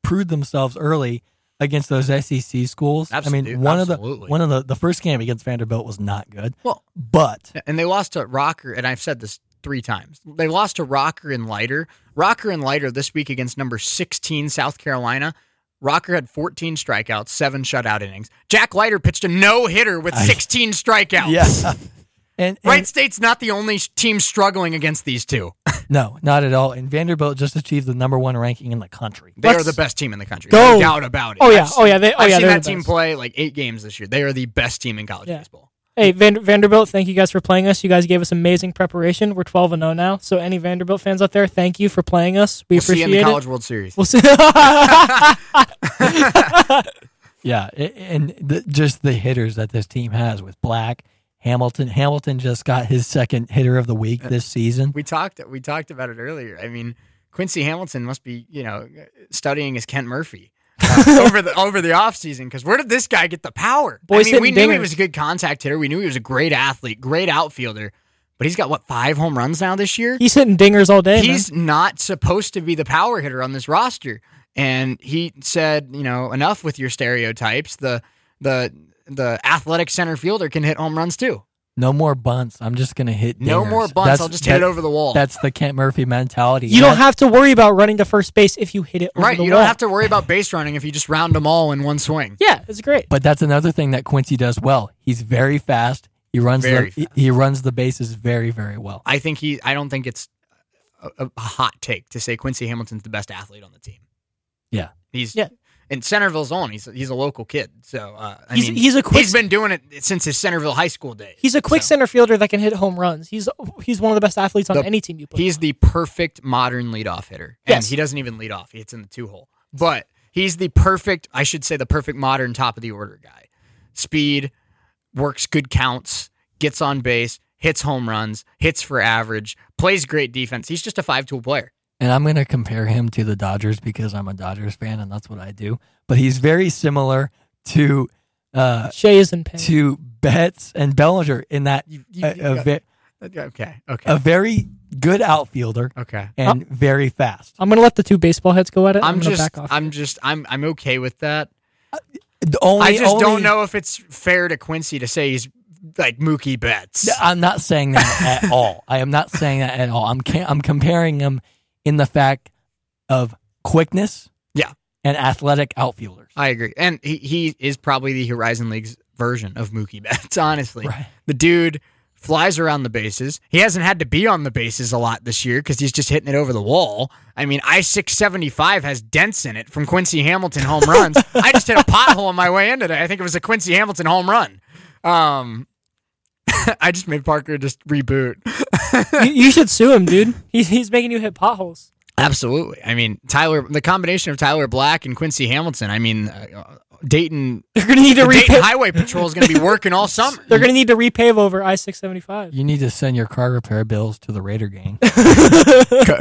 proved themselves early against those SEC schools. I mean, one of the one of the the first game against Vanderbilt was not good, Well, but and they lost to Rocker, and I've said this three times. They lost to Rocker and Leiter. Rocker and Leiter this week against number 16 South Carolina. Rocker had 14 strikeouts, seven shutout innings. Jack Leiter pitched a no hitter with I- 16 strikeouts. yeah, and, and Wright State's not the only team struggling against these two. no, not at all. And Vanderbilt just achieved the number one ranking in the country. They are Let's the best team in the country. go. No doubt about it. Oh, yeah. I've Oh, yeah. They- oh, I've yeah, seen that team best. play like eight games this year. They are the best team in college Yeah. baseball. Hey, Van- Vanderbilt, thank you guys for playing us. You guys gave us amazing preparation. We're 12 and 0 now. So any Vanderbilt fans out there, thank you for playing us. We We'll see you appreciate in the it. College World Series. We'll see. Yeah, and the, just the hitters that this team has with Black, Hamilton. Hamilton just got his second hitter of the week this season. we talked we talked about it earlier. I mean, Quincy Hamilton must be you know studying as Kent Murphy uh, over the over the offseason because where did this guy get the power? Boy's I mean, we knew he was a good contact hitter. We knew he was a great athlete, great outfielder. But he's got what five home runs now this year. He's hitting dingers all day. he's not supposed to be the power hitter on this roster. And he said, you know, enough with your stereotypes. The the the athletic center fielder can hit home runs too. No more bunts. I'm just gonna hit. No more bunts. That's- I'll just hit it over the wall. That's the Kent Murphy mentality. man. You don't have to worry about running to first base if you hit it over right. the You wall. don't have to worry about base running if you just round them all in one swing. Yeah, it's great. But that's another thing that Quincy does well. He's very fast. He runs Very the he- he runs the bases very very well. I think he. I don't think it's a, a hot take to say Quincy Hamilton's the best athlete on the team. Yeah. He's Yeah. In Centerville's own. He's he's a local kid, so uh, I He's- mean, he's a quick- he's been doing it since his Centerville high school days. He's a quick So, center fielder that can hit home runs. He's he's one of the best athletes on The- any team you put. He's on. the perfect modern leadoff hitter, and Yes. he doesn't even lead off. He hits in the two hole, but he's the perfect. I should say the perfect modern top of the order guy. Speed, works good counts, gets on base, hits home runs, hits for average, plays great defense. He's just a five tool player. And I'm going to compare him to the Dodgers because I'm a Dodgers fan and that's what I do. But he's very similar to uh, Shays and Penn. to Betts and Bellinger in that You- you- a, you a, got- ve- okay, okay, a very good outfielder okay. and very fast. I'm gonna let the two baseball heads go at it. I'm gonna just, back off. I'm just, I'm, I'm okay with that. The only, I just only- don't know if it's fair to Quincy to say he's like Mookie Betts. I'm not saying that at all. I am not saying that at all. I'm ca- I'm comparing him in the fact of quickness, Yeah. and athletic outfielders. I agree, and he, he is probably the Horizon League's version of Mookie Betts. Honestly, Right. the dude flies around the bases. He hasn't had to be on the bases a lot this year because he's just hitting it over the wall. I mean, I six seventy five has dents in it from Quincy Hamilton home runs. I just hit a pothole on my way in today. I think it was a Quincy Hamilton home run. Um, I just made Parker just reboot. You, you should sue him, dude. He's he's making you hit potholes. Absolutely. I mean, Tyler, the combination of Tyler Black and Quincy Hamilton. I mean, uh, Dayton, They're gonna need to the Dayton repave. Highway Patrol is going to be working all summer. They're gonna need to repave over I six seventy five. You need to send your car repair bills to the Raider gang. Co-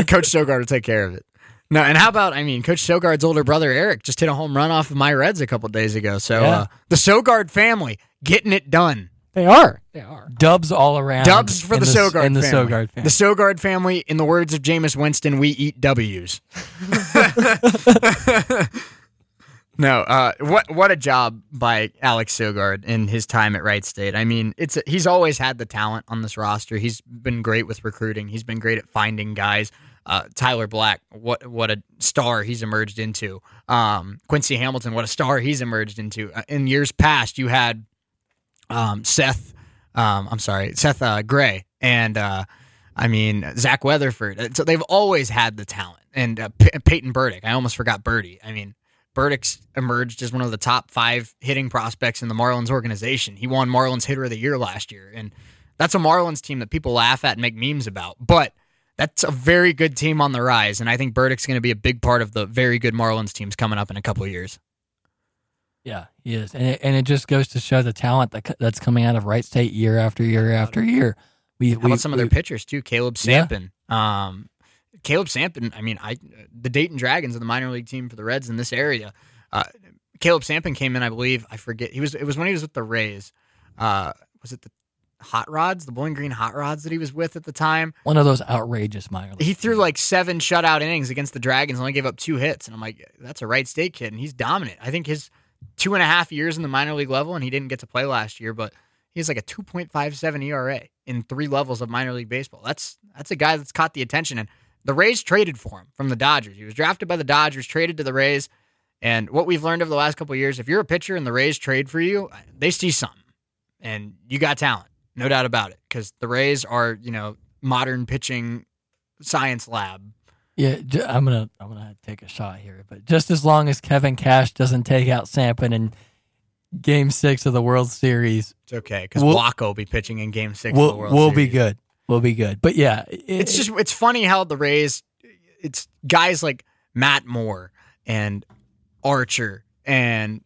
Coach Sogard will take care of it. No, and how about I mean, Coach Sogard's older brother Eric just hit a home run off of my Reds a couple days ago. So Yeah. uh, the Sogard family getting it done. They are. They are. Dubs all around. Dubs for in the, s- Sogard in the family. Sogard family. The Sogard family, in the words of Jameis Winston, we eat W's. no, uh, what what a job by Alex Sogard in his time at Wright State. I mean, it's a, he's always had the talent on this roster. He's been great with recruiting. He's been great at finding guys. Uh, Tyler Black, what what a star he's emerged into. Um, Quincy Hamilton, what a star he's emerged into. Uh, in years past, you had um, Seth. Um, I'm sorry, Seth uh, Gray, and uh, I mean Zach Weatherford. Uh, So they've always had the talent, and uh, P- Peyton Burdick. I almost forgot Birdie. I mean, Burdick's emerged as one of the top five hitting prospects in the Marlins organization. He won Marlins Hitter of the Year last year, and that's a Marlins team that people laugh at and make memes about. But that's a very good team on the rise, and I think Burdick's going to be a big part of the very good Marlins teams coming up in a couple of years. Yeah, he is, and it, and it just goes to show the talent that that's coming out of Wright State year after year after year. We, How we about some of their pitchers too? Caleb Yeah. Sampen. Um, Caleb Sampen. I mean, I the Dayton Dragons are the minor league team for the Reds in this area. Uh, Caleb Sampen came in, I believe. I forget. He was. It was when he was with the Rays. Uh, was it the Hot Rods, the Bowling Green Hot Rods that he was with at the time? one of those outrageous minor. league He threw like seven shutout innings against the Dragons, only gave up two hits, and I'm like, that's a Wright State kid, and he's dominant. I think his two and a half years in the minor league level, and he didn't get to play last year, but he has like a 2.57 ERA in three levels of minor league baseball. That's that's a guy that's caught the attention, and the Rays traded for him from the Dodgers. He was drafted by the Dodgers, traded to the Rays, and what we've learned over the last couple years, if you're a pitcher and the Rays trade for you, they see something, and you got talent, no doubt about it, because the Rays are you know modern pitching science lab. Yeah, I'm gonna I'm gonna take a shot here, but just as long as Kevin Cash doesn't take out Sampen in Game Six of the World Series, It's okay because We'll- will be pitching in Game Six. of the we'll we'll be good. We'll be good. But yeah, it- It's just it's funny how the Rays, it's guys like Matt Moore and Archer and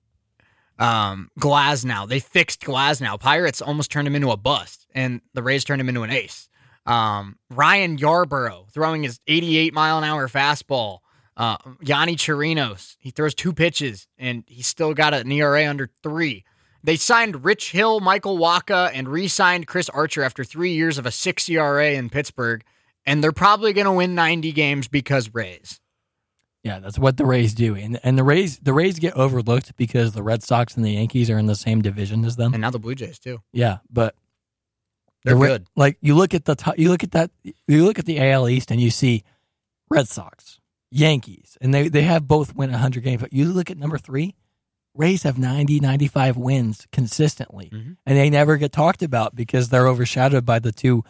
um Glasnow. They fixed Glasnow. Pirates almost turned him into a bust, and the Rays turned him into an ace. Um, Ryan Yarbrough throwing his 88 mile an hour fastball. Uh, Yonny Chirinos, he throws two pitches and he's still got an ERA under three. They signed Rich Hill, Michael Wacha, and re-signed Chris Archer after three years of a six ERA in Pittsburgh, and they're probably going to win 90 games because Rays. yeah, that's what the Rays do, and and the Rays the Rays get overlooked because the Red Sox and the Yankees are in the same division as them. And now the Blue Jays too. yeah, but They're the good. Like you look at the top, you look at that, you look at the AL East, and you see Red Sox, Yankees, and they they have both win 100 games. But you look at number three, Rays have 90, 95 wins consistently, Mhm. and they never get talked about because they're overshadowed by the two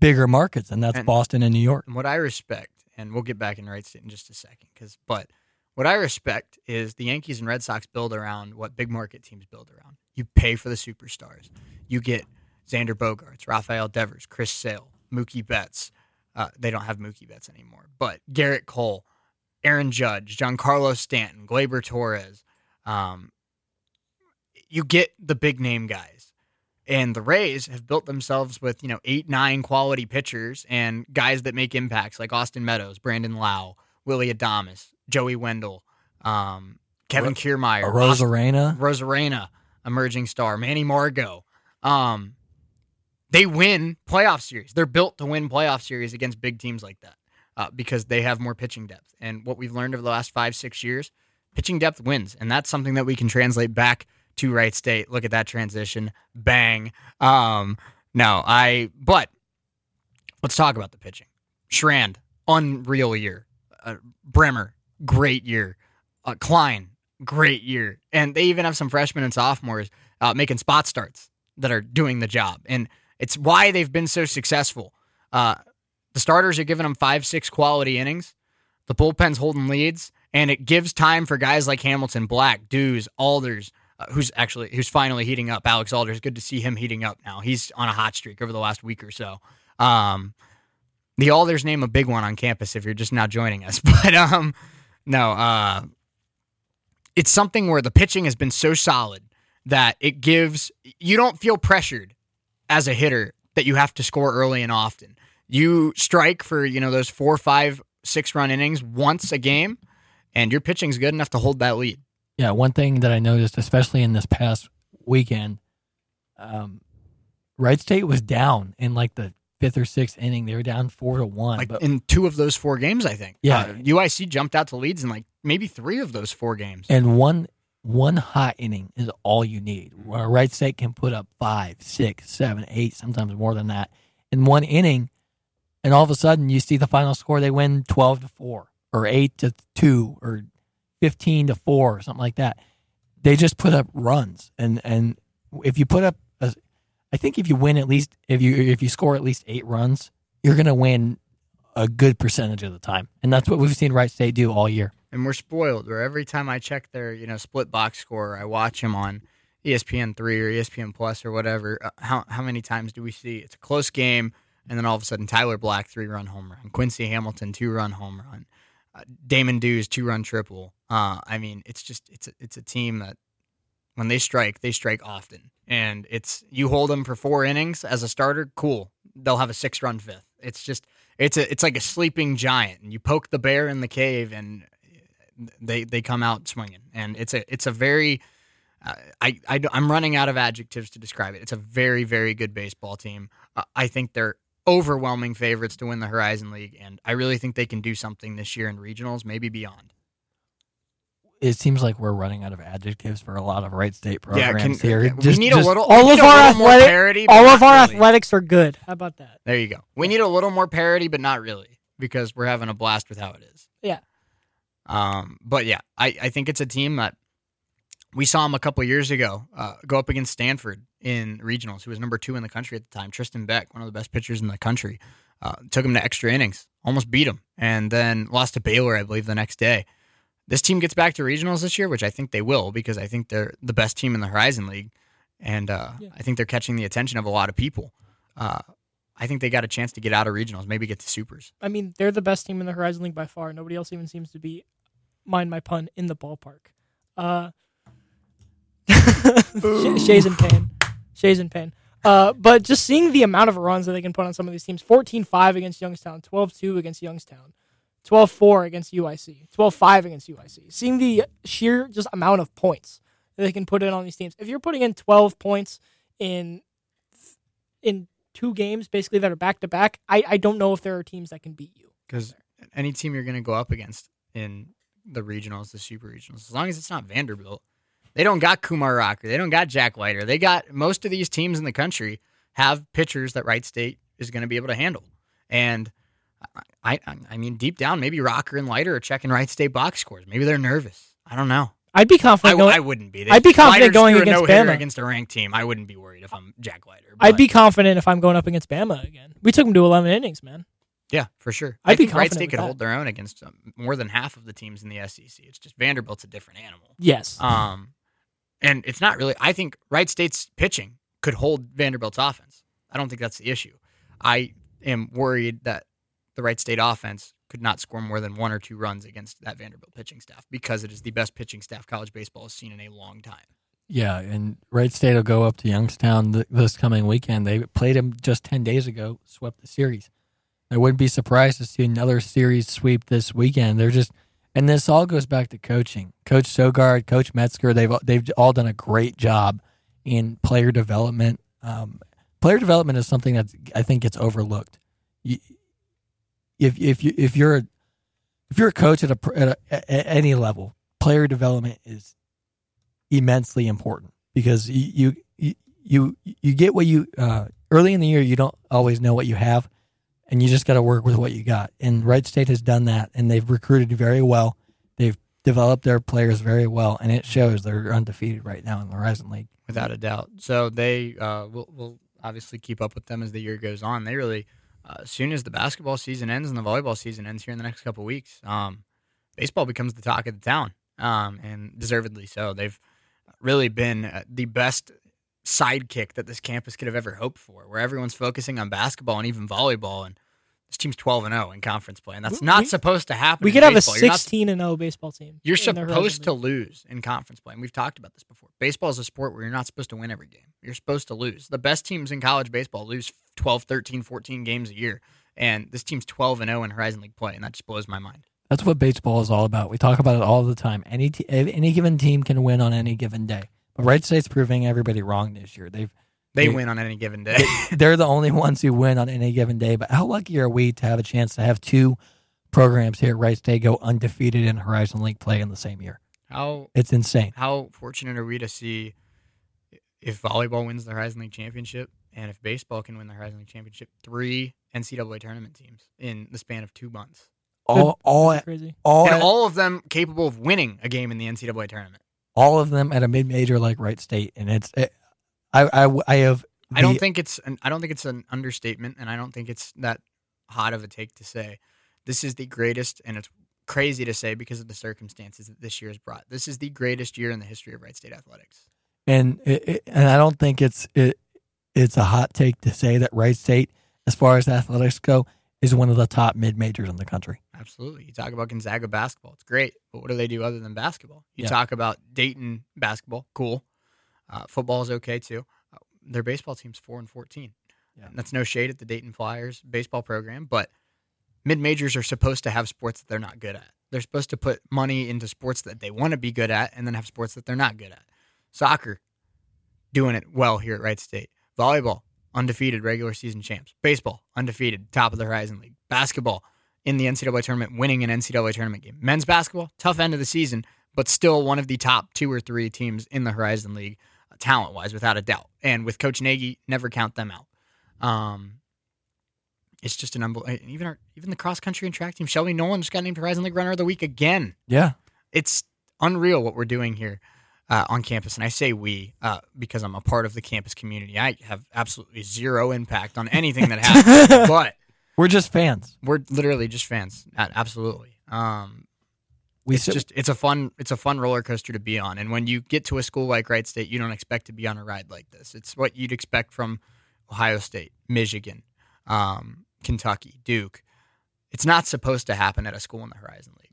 bigger markets, and that's And- Boston and New York. And what I respect, and we'll get back in right state in just a second, because but what I respect is the Yankees and Red Sox build around what big market teams build around. You pay for the superstars. You get Xander Bogaerts, Rafael Devers, Chris Sale, Mookie Betts. Uh, they don't have Mookie Betts anymore, but Gerrit Cole, Aaron Judge, Giancarlo Stanton, Gleyber Torres. Um, you get the big name guys. And the Rays have built themselves with, you know, eight, nine quality pitchers and guys that make impacts like Austin Meadows, Brandon Lowe, Willy Adames, Joey Wendle, um, Kevin Ro- Kiermaier, Arozarena, Rosarena, emerging star, Manny Margot. Um, they win playoff series. They're built to win playoff series against big teams like that uh, because they have more pitching depth. And what we've learned over the last five, six years, pitching depth wins, and that's something that we can translate back to Wright State. Look at that transition, bang. Um, no, I. But let's talk about the pitching. Schrand, unreal year. Uh, Bremer, great year. Uh, Klein, great year. And they even have some freshmen and sophomores uh, making spot starts that are doing the job. And it's why they've been so successful. Uh, the starters are giving them five, six quality innings. The bullpen's holding leads, and it gives time for guys like Hamilton, Black, Dews, Alders, uh, who's actually who's finally heating up. Alex Alders, good to see him heating up now. He's on a hot streak over the last week or so. Um, the Alders name a big one on campus if you're just now joining us, but um, no, uh, it's something where the pitching has been so solid that it gives you don't feel pressured as a hitter that you have to score early and often. You strike for you know those four, five, six run innings once a game, and your pitching's good enough to hold that lead. Yeah, one thing that I noticed, especially in this past weekend, um, Wright State was down in like the fifth or sixth inning. They were down four to one. Like but, in two of those four games, I think. Yeah. Uh, UIC jumped out to leads in like maybe three of those four games. and one one hot inning is all you need. Where Wright State can put up five, six, seven, eight, sometimes more than that in one inning, and all of a sudden you see the final score. They win twelve to four, or eight to two, or fifteen to four, or something like that. They just put up runs, and and if you put up, a, I think if you win at least if you if you score at least eight runs, you're gonna win a good percentage of the time, and that's what we've seen Wright State do all year. and we're spoiled. Where every time I check their you know split box score, I watch them on ESPN three or ESPN Plus or whatever. Uh, how how many times do we see it's a close game? and then all of a sudden Tyler Black three run home run, Quincy Hamilton two run home run, uh, Damon Dews two run triple. Uh, I mean, it's just it's a, it's a team that when they strike, they strike often, and it's you hold them for four innings as a starter, cool. They'll have a six run fifth. It's just it's a it's like a sleeping giant, and you poke the bear in the cave, and they they come out swinging, and it's a it's a very uh, I, I I'm running out of adjectives to describe it. It's a very very good baseball team. Uh, I think they're overwhelming favorites to win the Horizon League, and I really think they can do something this year in regionals, maybe beyond. It seems like we're running out of adjectives for a lot of right state programs can- here. yeah, we Just- need a little- all we of our athletic, but all of our really. athletics are good. How about that? There you go. We need a little more parity, but not really, because we're having a blast with how it is. Yeah. Um, but yeah, I, I think it's a team that we saw him a couple years ago uh, go up against Stanford in regionals, who was number two in the country at the time. Tristan Beck, one of the best pitchers in the country, uh, took him to extra innings, almost beat him, and then lost to Baylor, I believe, the next day. This team gets back to regionals this year, which I think they will, because I think they're the best team in the Horizon League, and uh, Yeah. I think they're catching the attention of a lot of people. Uh, I think they got a chance to get out of regionals, maybe get to supers. I mean, they're the best team in the Horizon League by far. Nobody else even seems to be, mind my pun, in the ballpark. Uh, Shay's in pain. Shay's in pain. Uh, but just seeing the amount of runs that they can put on some of these teams 14 5 against Youngstown, 12 2 against Youngstown, 12 4 against UIC, 12 5 against UIC. Seeing the sheer just amount of points that they can put in on these teams. If you're putting in 12 points in in two games, basically that are back to back, I don't know if there are teams that can beat you. Because any team you're going to go up against in the regionals, the super regionals, as long as it's not Vanderbilt, they don't got Kumar Rocker, they don't got Jack Leiter. They got most of these teams in the country have pitchers that Wright State is going to be able to handle. And I, I, I mean, deep down, maybe Rocker and Leiter are checking Wright State box scores. Maybe they're nervous. I don't know. I'd be I, confident going. I wouldn't be. I'd be confident Leiter going against no-hitter Bama. against a ranked team. I wouldn't be worried if I'm Jack Leiter. I'd be confident if I'm going up against Bama again. We took them to 11 innings, man. Yeah, for sure. I'd I be think Wright confident State could that. hold their own against um, more than half of the teams in the SEC. It's just Vanderbilt's a different animal. Yes. Um, and it's not really. I think Wright State's pitching could hold Vanderbilt's offense. I don't think that's the issue. I am worried that the Wright State offense could not score more than one or two runs against that Vanderbilt pitching staff because it is the best pitching staff college baseball has seen in a long time. Yeah, and Wright State will go up to Youngstown th- this coming weekend. They played them just 10 days ago, swept the series. I wouldn't be surprised to see another series sweep this weekend. They're just, and this all goes back to coaching. Coach Sogard, Coach Metzger, they've they've all done a great job in player development. Um, player development is something that I think gets overlooked. You, if if you if you're a, if you're a coach at a, at, a at any level, player development is immensely important because you you you, you get what you uh, early in the year you don't always know what you have and you just got to work with what you got and Wright State has done that and they've recruited very well they've developed their players very well and it shows they're undefeated right now in the Horizon League without a doubt. So they uh, will will obviously keep up with them as the year goes on. They really, uh, as soon as the basketball season ends and the volleyball season ends here in the next couple weeks, um, baseball becomes the talk of the town, um, and deservedly so. They've really been uh, the best sidekick that this campus could have ever hoped for, where everyone's focusing on basketball and even volleyball, and this team's twelve and zero in conference play, and that's We- not we- supposed to happen. we could have a baseball. You're not 16 and 0 baseball team. you're in the Horizon supposed to lose in conference play. And we've talked about this before. Baseball is a sport where you're not supposed to win every game. You're supposed to lose. The best teams in college baseball lose 12, 13, 14 games a year. And this team's 12 and 0 in Horizon League play. And that just blows my mind. that's what baseball is all about we talk about it all the time any te- any given team can win on any given day but Wright State's proving everybody wrong this year they've They Yeah. win on any given day. they're the only ones who win on any given day. But how lucky are we to have a chance to have two programs here at Wright State go undefeated in Horizon League play in the same year? how It's insane. how fortunate are we to see if volleyball wins the Horizon League championship and if baseball can win the Horizon League championship, three NCAA tournament teams in the span of two months. All all That's crazy. all and at- all of them capable of winning a game in the NCAA tournament. all of them at a mid major like Wright State, and it's it, I I I have. I don't think it's an, I don't think it's an understatement, and I don't think it's that hot of a take to say this is the greatest, and it's crazy to say because of the circumstances that this year has brought. This is the greatest year in the history of Wright State athletics. and it, it- and I don't think it's it it's a hot take to say that Wright State, as far as athletics go, is one of the top mid majors in the country. Absolutely. You talk about Gonzaga basketball. It's great. But what do they do other than basketball? You Yeah. talk about Dayton basketball. Cool. Uh, football is okay too. Uh, their baseball team's 4 and 14. Yeah. And that's no shade at the Dayton Flyers baseball program, but mid majors are supposed to have sports that they're not good at. They're supposed to put money into sports that they want to be good at and then have sports that they're not good at. Soccer, doing it well here at Wright State. Volleyball, undefeated regular season champs. Baseball, undefeated, top of the Horizon League. Basketball, in the NCAA tournament, winning an NCAA tournament game. Men's basketball, tough end of the season, but still one of the top two or three teams in the Horizon League, talent wise, without a doubt. And with Coach Nagy, never count them out. Um, it's just an unbelievable. Even our, even the cross country and track team, Shelby Nolan just got named Horizon League Runner of the Week again. Yeah. It's unreal what we're doing here uh, on campus, and I say we uh, because I'm a part of the campus community. I have absolutely zero impact on anything that happens, but We're just fans. we're literally just fans. Absolutely. Um, it's sit- just it's a fun it's a fun roller coaster to be on. And when you get to a school like Wright State, you don't expect to be on a ride like this. It's what you'd expect from Ohio State, Michigan, um, Kentucky, Duke. It's not supposed to happen at a school in the Horizon League.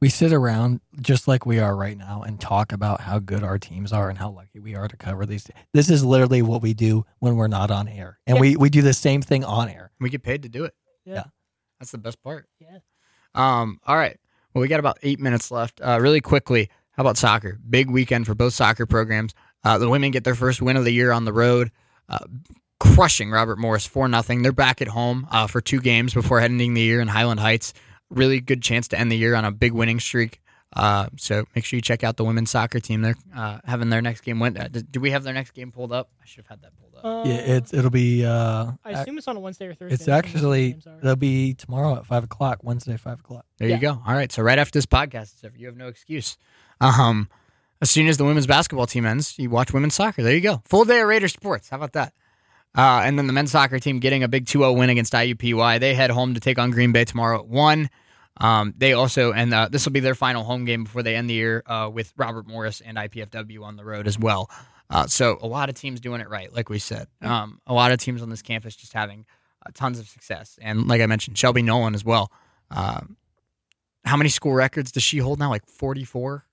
we sit around just like we are right now and talk about how good our teams are and how lucky we are to cover these. This is literally what we do when we're not on air, and Yeah. we we do the same thing on air. We get paid to do it. Yeah. That's the best part. Yeah. Um, all right. Well, we got about eight minutes left. Uh, really quickly, how about soccer? Big weekend for both soccer programs. Uh, the women get their first win of the year on the road, uh, crushing Robert Morris four nothing. They're back at home uh, for two games before ending the year in Highland Heights. Really good chance to end the year on a big winning streak. Uh, so make sure you check out the women's soccer team. They're uh, having their next game. When uh, do do we have their next game pulled up? I should have had that pulled up. Uh, Yeah, it's it'll be. Uh, I assume it's on a Wednesday or Thursday. it's That's when the actually games are. it'll be tomorrow at five o'clock. Wednesday, five o'clock. There Yeah. you go. All right. So right after this podcast is over, you have no excuse. Um, as soon as the women's basketball team ends, you watch women's soccer. There you go. Full day of Raider sports. How about that? Uh, and then the men's soccer team getting a big 2-0 win against IUPUI. They head home to take on Green Bay tomorrow at one. Um, they also and uh, this will be their final home game before they end the year uh, with Robert Morris and IPFW on the road as well. Uh, so a lot of teams doing it right, like we said. Um, a lot of teams on this campus just having uh, tons of success, and like I mentioned, Shelby Nolan as well. Um, how many school records does she hold now? Like forty four.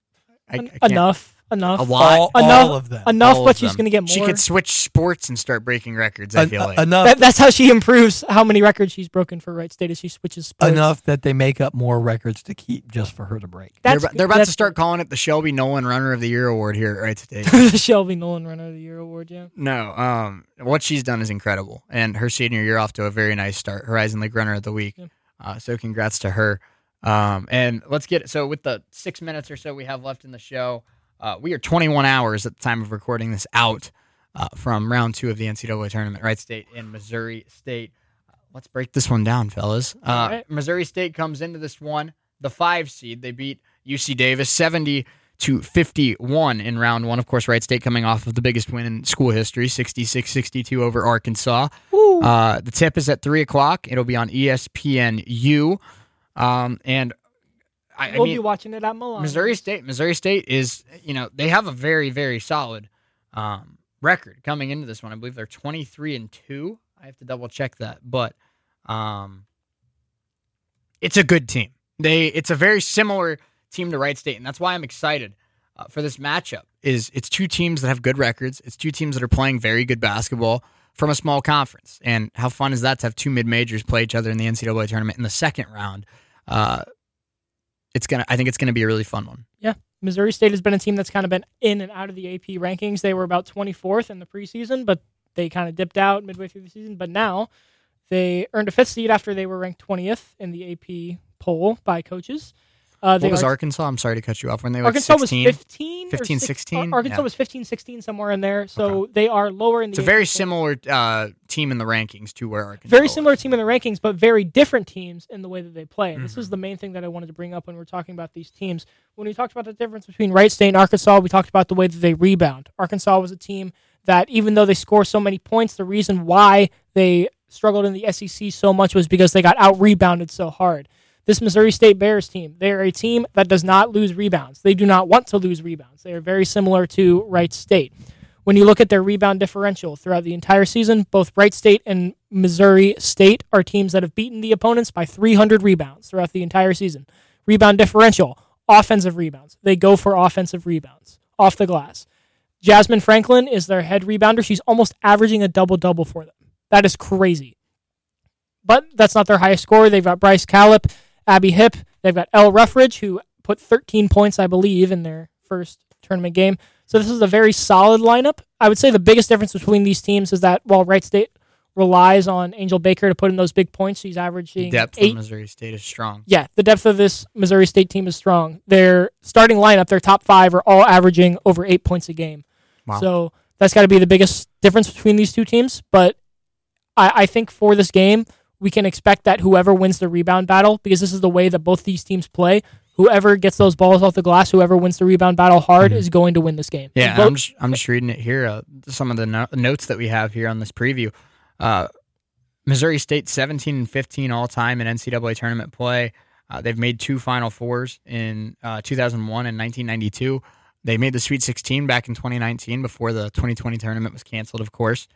En- enough, enough, A lot. All, Enough- all of them. enough. All But she's going to get more. She could switch sports and start breaking records. I En- feel like. enough. That, that's how she improves how many records she's broken for Wright State as she switches sports. enough that they make up more records to keep just for her to break. they're, about- they're about that's to start calling it the Shelby Nolan Runner of the Year award here, right today. the Shelby Nolan Runner of the Year award. Yeah. no, um, what she's done is incredible, and her senior year off to a very nice start. Horizon League Runner of the Week. Yeah. Uh, so congrats to her. Um, and let's get so with the six minutes or so we have left in the show. Uh, we are 21 hours at the time of recording this out uh, from round two of the NCAA tournament. Wright State and Missouri State. Uh, let's break this one down, fellas. Uh, right. Missouri State comes into this one the five seed. They beat UC Davis 70 to 51 in round one. Of course, Wright State coming off of the biggest win in school history, 66-62 over Arkansas. Uh, the tip is at three o'clock. It'll be on ESPNU. Um, and I, I we'll mean, be watching it at Milan. Missouri State. Missouri State is, you know, they have a very, very solid um, record coming into this one. I believe they're twenty three and two. I have to double check that, but um, it's a good team. They, it's a very similar team to Wright State, and that's why I'm excited uh, for this matchup. Is it's two teams that have good records. It's two teams that are playing very good basketball from a small conference. And how fun is that to have two mid majors play each other in the NCAA tournament in the second round? Uh, it's gonna. I think it's gonna be a really fun one. Yeah, Missouri State has been a team that's kind of been in and out of the AP rankings. They were about 24th in the preseason, but they kind of dipped out midway through the season. But now they earned a fifth seed after they were ranked 20th in the AP poll by coaches. Uh, What was are- Arkansas? I'm sorry to cut you off. When they were Arkansas 16? was 15, or 15, six- 16? Ar- Arkansas Yeah. was 15, 16, somewhere in there. So they are lower in the It's a very similar uh, team in the rankings to where Arkansas. very was. similar team in the rankings, but very different teams in the way that they play. And this Mm-hmm. is the main thing that I wanted to bring up when we're talking about these teams. When we talked about the difference between Wright State and Arkansas, we talked about the way that they rebound. Arkansas was a team that, even though they score so many points, the reason why they struggled in the SEC so much was because they got out rebounded so hard. This Missouri State Bears team, they are a team that does not lose rebounds. They do not want to lose rebounds. They are very similar to Wright State. When you look at their rebound differential throughout the entire season, both Wright State and Missouri State are teams that have beaten the opponents by 300 rebounds throughout the entire season. Rebound differential, offensive rebounds. They go for offensive rebounds off the glass. Jasmine Franklin is their head rebounder. She's almost averaging a double double for them. That is crazy. But that's not their highest score. They've got Brice Calip, Abby Hip. They've got Elle Ruffridge, who put 13 points, I believe, in their first tournament game. So this is a very solid lineup. I would say the biggest difference between these teams is that while Wright State relies on Angel Baker to put in those big points, she's averaging the Depth eight. of Missouri State is strong. Yeah, the depth of this Missouri State team is strong. Their starting lineup, their top five, are all averaging over eight points a game. Wow. So that's got to be the biggest difference between these two teams. But I, I think for this game, we can expect that whoever wins the rebound battle, because this is the way that both these teams play, whoever gets those balls off the glass, whoever wins the rebound battle hard, is going to win this game. Mm-hmm. Yeah, both- I'm just, I'm just reading it here. Uh, some of the no- notes that we have here on this preview. Uh, Missouri State 17 and 15 all time in NCAA tournament play. Uh, they've made two Final Fours in uh, 2001 and 1992. They made the Sweet 16 back in 2019 before the 2020 tournament was canceled, of course.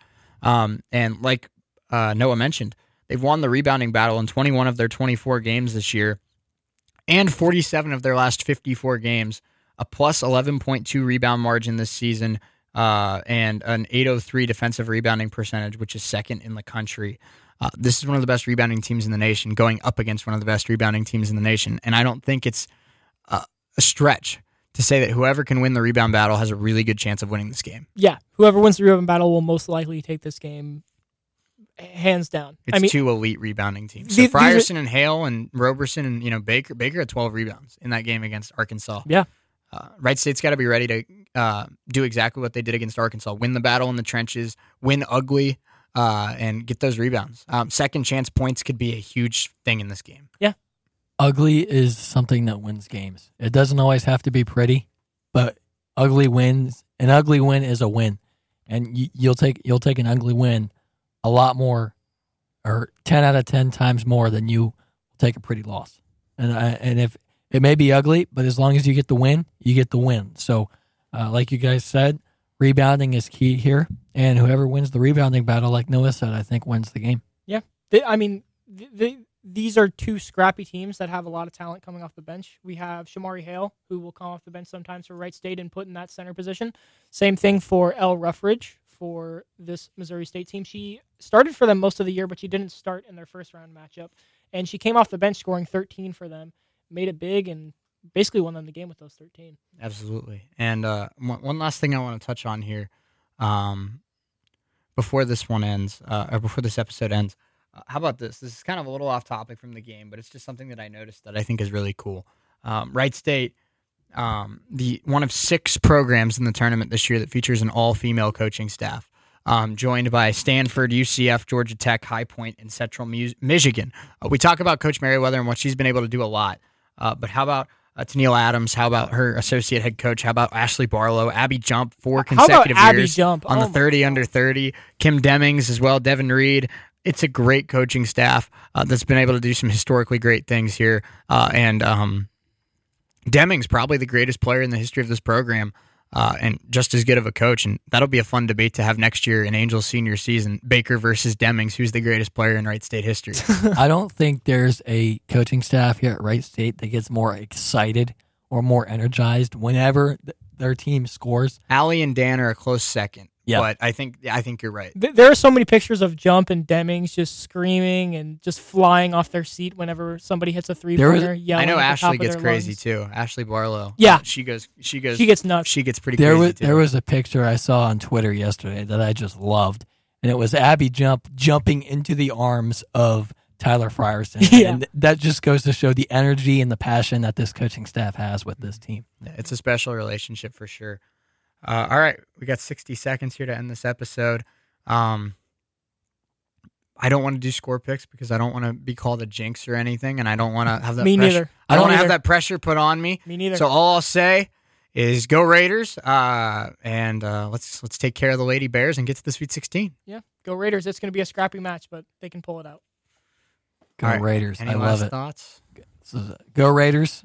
Um, and like uh, Noah mentioned, they've won the rebounding battle in 21 of their 24 games this year and 47 of their last 54 games, a plus 11.2 rebound margin this season, uh, and an 803 defensive rebounding percentage, which is second in the country. Uh, this is one of the best rebounding teams in the nation, going up against one of the best rebounding teams in the nation. And I don't think it's uh, a stretch to say that whoever can win the rebound battle has a really good chance of winning this game. yeah, whoever wins the rebound battle will most likely take this game hands down. It's I mean, two elite rebounding teams. So These- these are- Frierson and Hale and Roberson and you know Baker Baker had 12 rebounds in that game against Arkansas. Yeah. Uh, Wright State's got to be ready to uh, do exactly what they did against Arkansas: win the battle in the trenches, win ugly, uh, and get those rebounds. Um, second chance points could be a huge thing in this game. Yeah, ugly is something that wins games. It doesn't always have to be pretty, but ugly wins. An ugly win is a win, and you'll take you'll take an ugly win a lot more, or ten out of ten times more than you take a pretty loss. And I, and if it may be ugly, but as long as you get the win, you get the win. So, uh, like you guys said, rebounding is key here, and whoever wins the rebounding battle, like Noah said, I think wins the game. They, I mean, they, these are two scrappy teams that have a lot of talent coming off the bench. We have Shamari Hale, who will come off the bench sometimes for Wright State and put in that center position. Same thing for Elle Ruffridge for this Missouri State team. She started for them most of the year, but she didn't start in their first round matchup. And she came off the bench scoring 13 for them, made it big, and basically won them the game with those 13. Absolutely. And uh, one, last thing I want to touch on here, um, before this one ends, uh, or before this episode ends. Uh, how about this? This is kind of a little off topic from the game, but it's just something that I noticed that I think is really cool. Um, Wright State, um, the one of six programs in the tournament this year that features an all-female coaching staff. Um, joined by Stanford, UCF, Georgia Tech, High Point, and Central Mu- Michigan. Uh, we talk about Coach Merriweather and what she's been able to do a lot. Uh, but how about uh, Tennille Adams? How about her associate head coach? How about Ashley Barlow? Abby Jump, four consecutive Abby years Jump? on Oh the 30 God. under 30. Kim Demings as well, Devin Reed. It's a great coaching staff uh, that's been able to do some historically great things here. Uh, and um, Demings, probably the greatest player in the history of this program. Uh, and just as good of a coach, and that'll be a fun debate to have next year in Angels senior season. Baker versus Demings, who's the greatest player in Wright State history? I don't think there's a coaching staff here at Wright State that gets more excited or more energized whenever th- their team scores. Allie and Dan are a close second. Yeah. but I think I think you're right. There are so many pictures of Jump and Demings just screaming and just flying off their seat whenever somebody hits a three There was- pointer. I know Ashley gets crazy too. too. Ashley Barlow. Yeah. Uh, she goes. She goes. She gets nuts. She gets pretty There crazy was too. there was a picture I saw on Twitter yesterday that I just loved, and it was Abby Jump jumping into the arms of Tyler Frierson, Yeah. and that just goes to show the energy and the passion that this coaching staff has with this team. Yeah, it's a special relationship for sure. Uh, all right, we got 60 seconds here to end this episode. Um, I don't want to do score picks because I don't want to be called a jinx or anything, and I don't want to have that. Me pressure. neither. I don't want to have that pressure put on me. Me neither. So all I'll say is go Raiders, uh, and uh, let's let's take care of the Lady Bears and get to the Sweet 16. yeah, go Raiders. It's going to be a scrappy match, but they can pull it out. Go All right. Raiders! Any I last love it. thoughts? Go Raiders!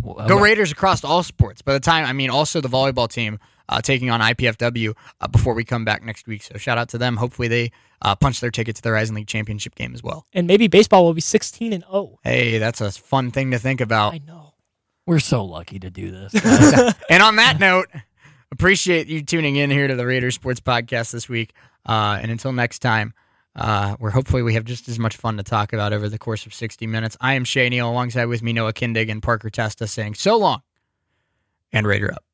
Well, Go Raiders across all sports. By the time, I mean, also the volleyball team uh, taking on IPFW uh, before we come back next week. So shout out to them. Hopefully they uh, punch their ticket to the Horizon League Championship game as well. And maybe baseball will be 16 and 0. Hey, that's a fun thing to think about. I know. We're so lucky to do this. and on that note, appreciate you tuning in here to the Raiders Sports Podcast this week. Uh, and until next time, uh, where hopefully we have just as much fun to talk about over the course of 60 minutes. I am Shay Neal, alongside with me Noah Kindig and Parker Testa saying so long and Raider up.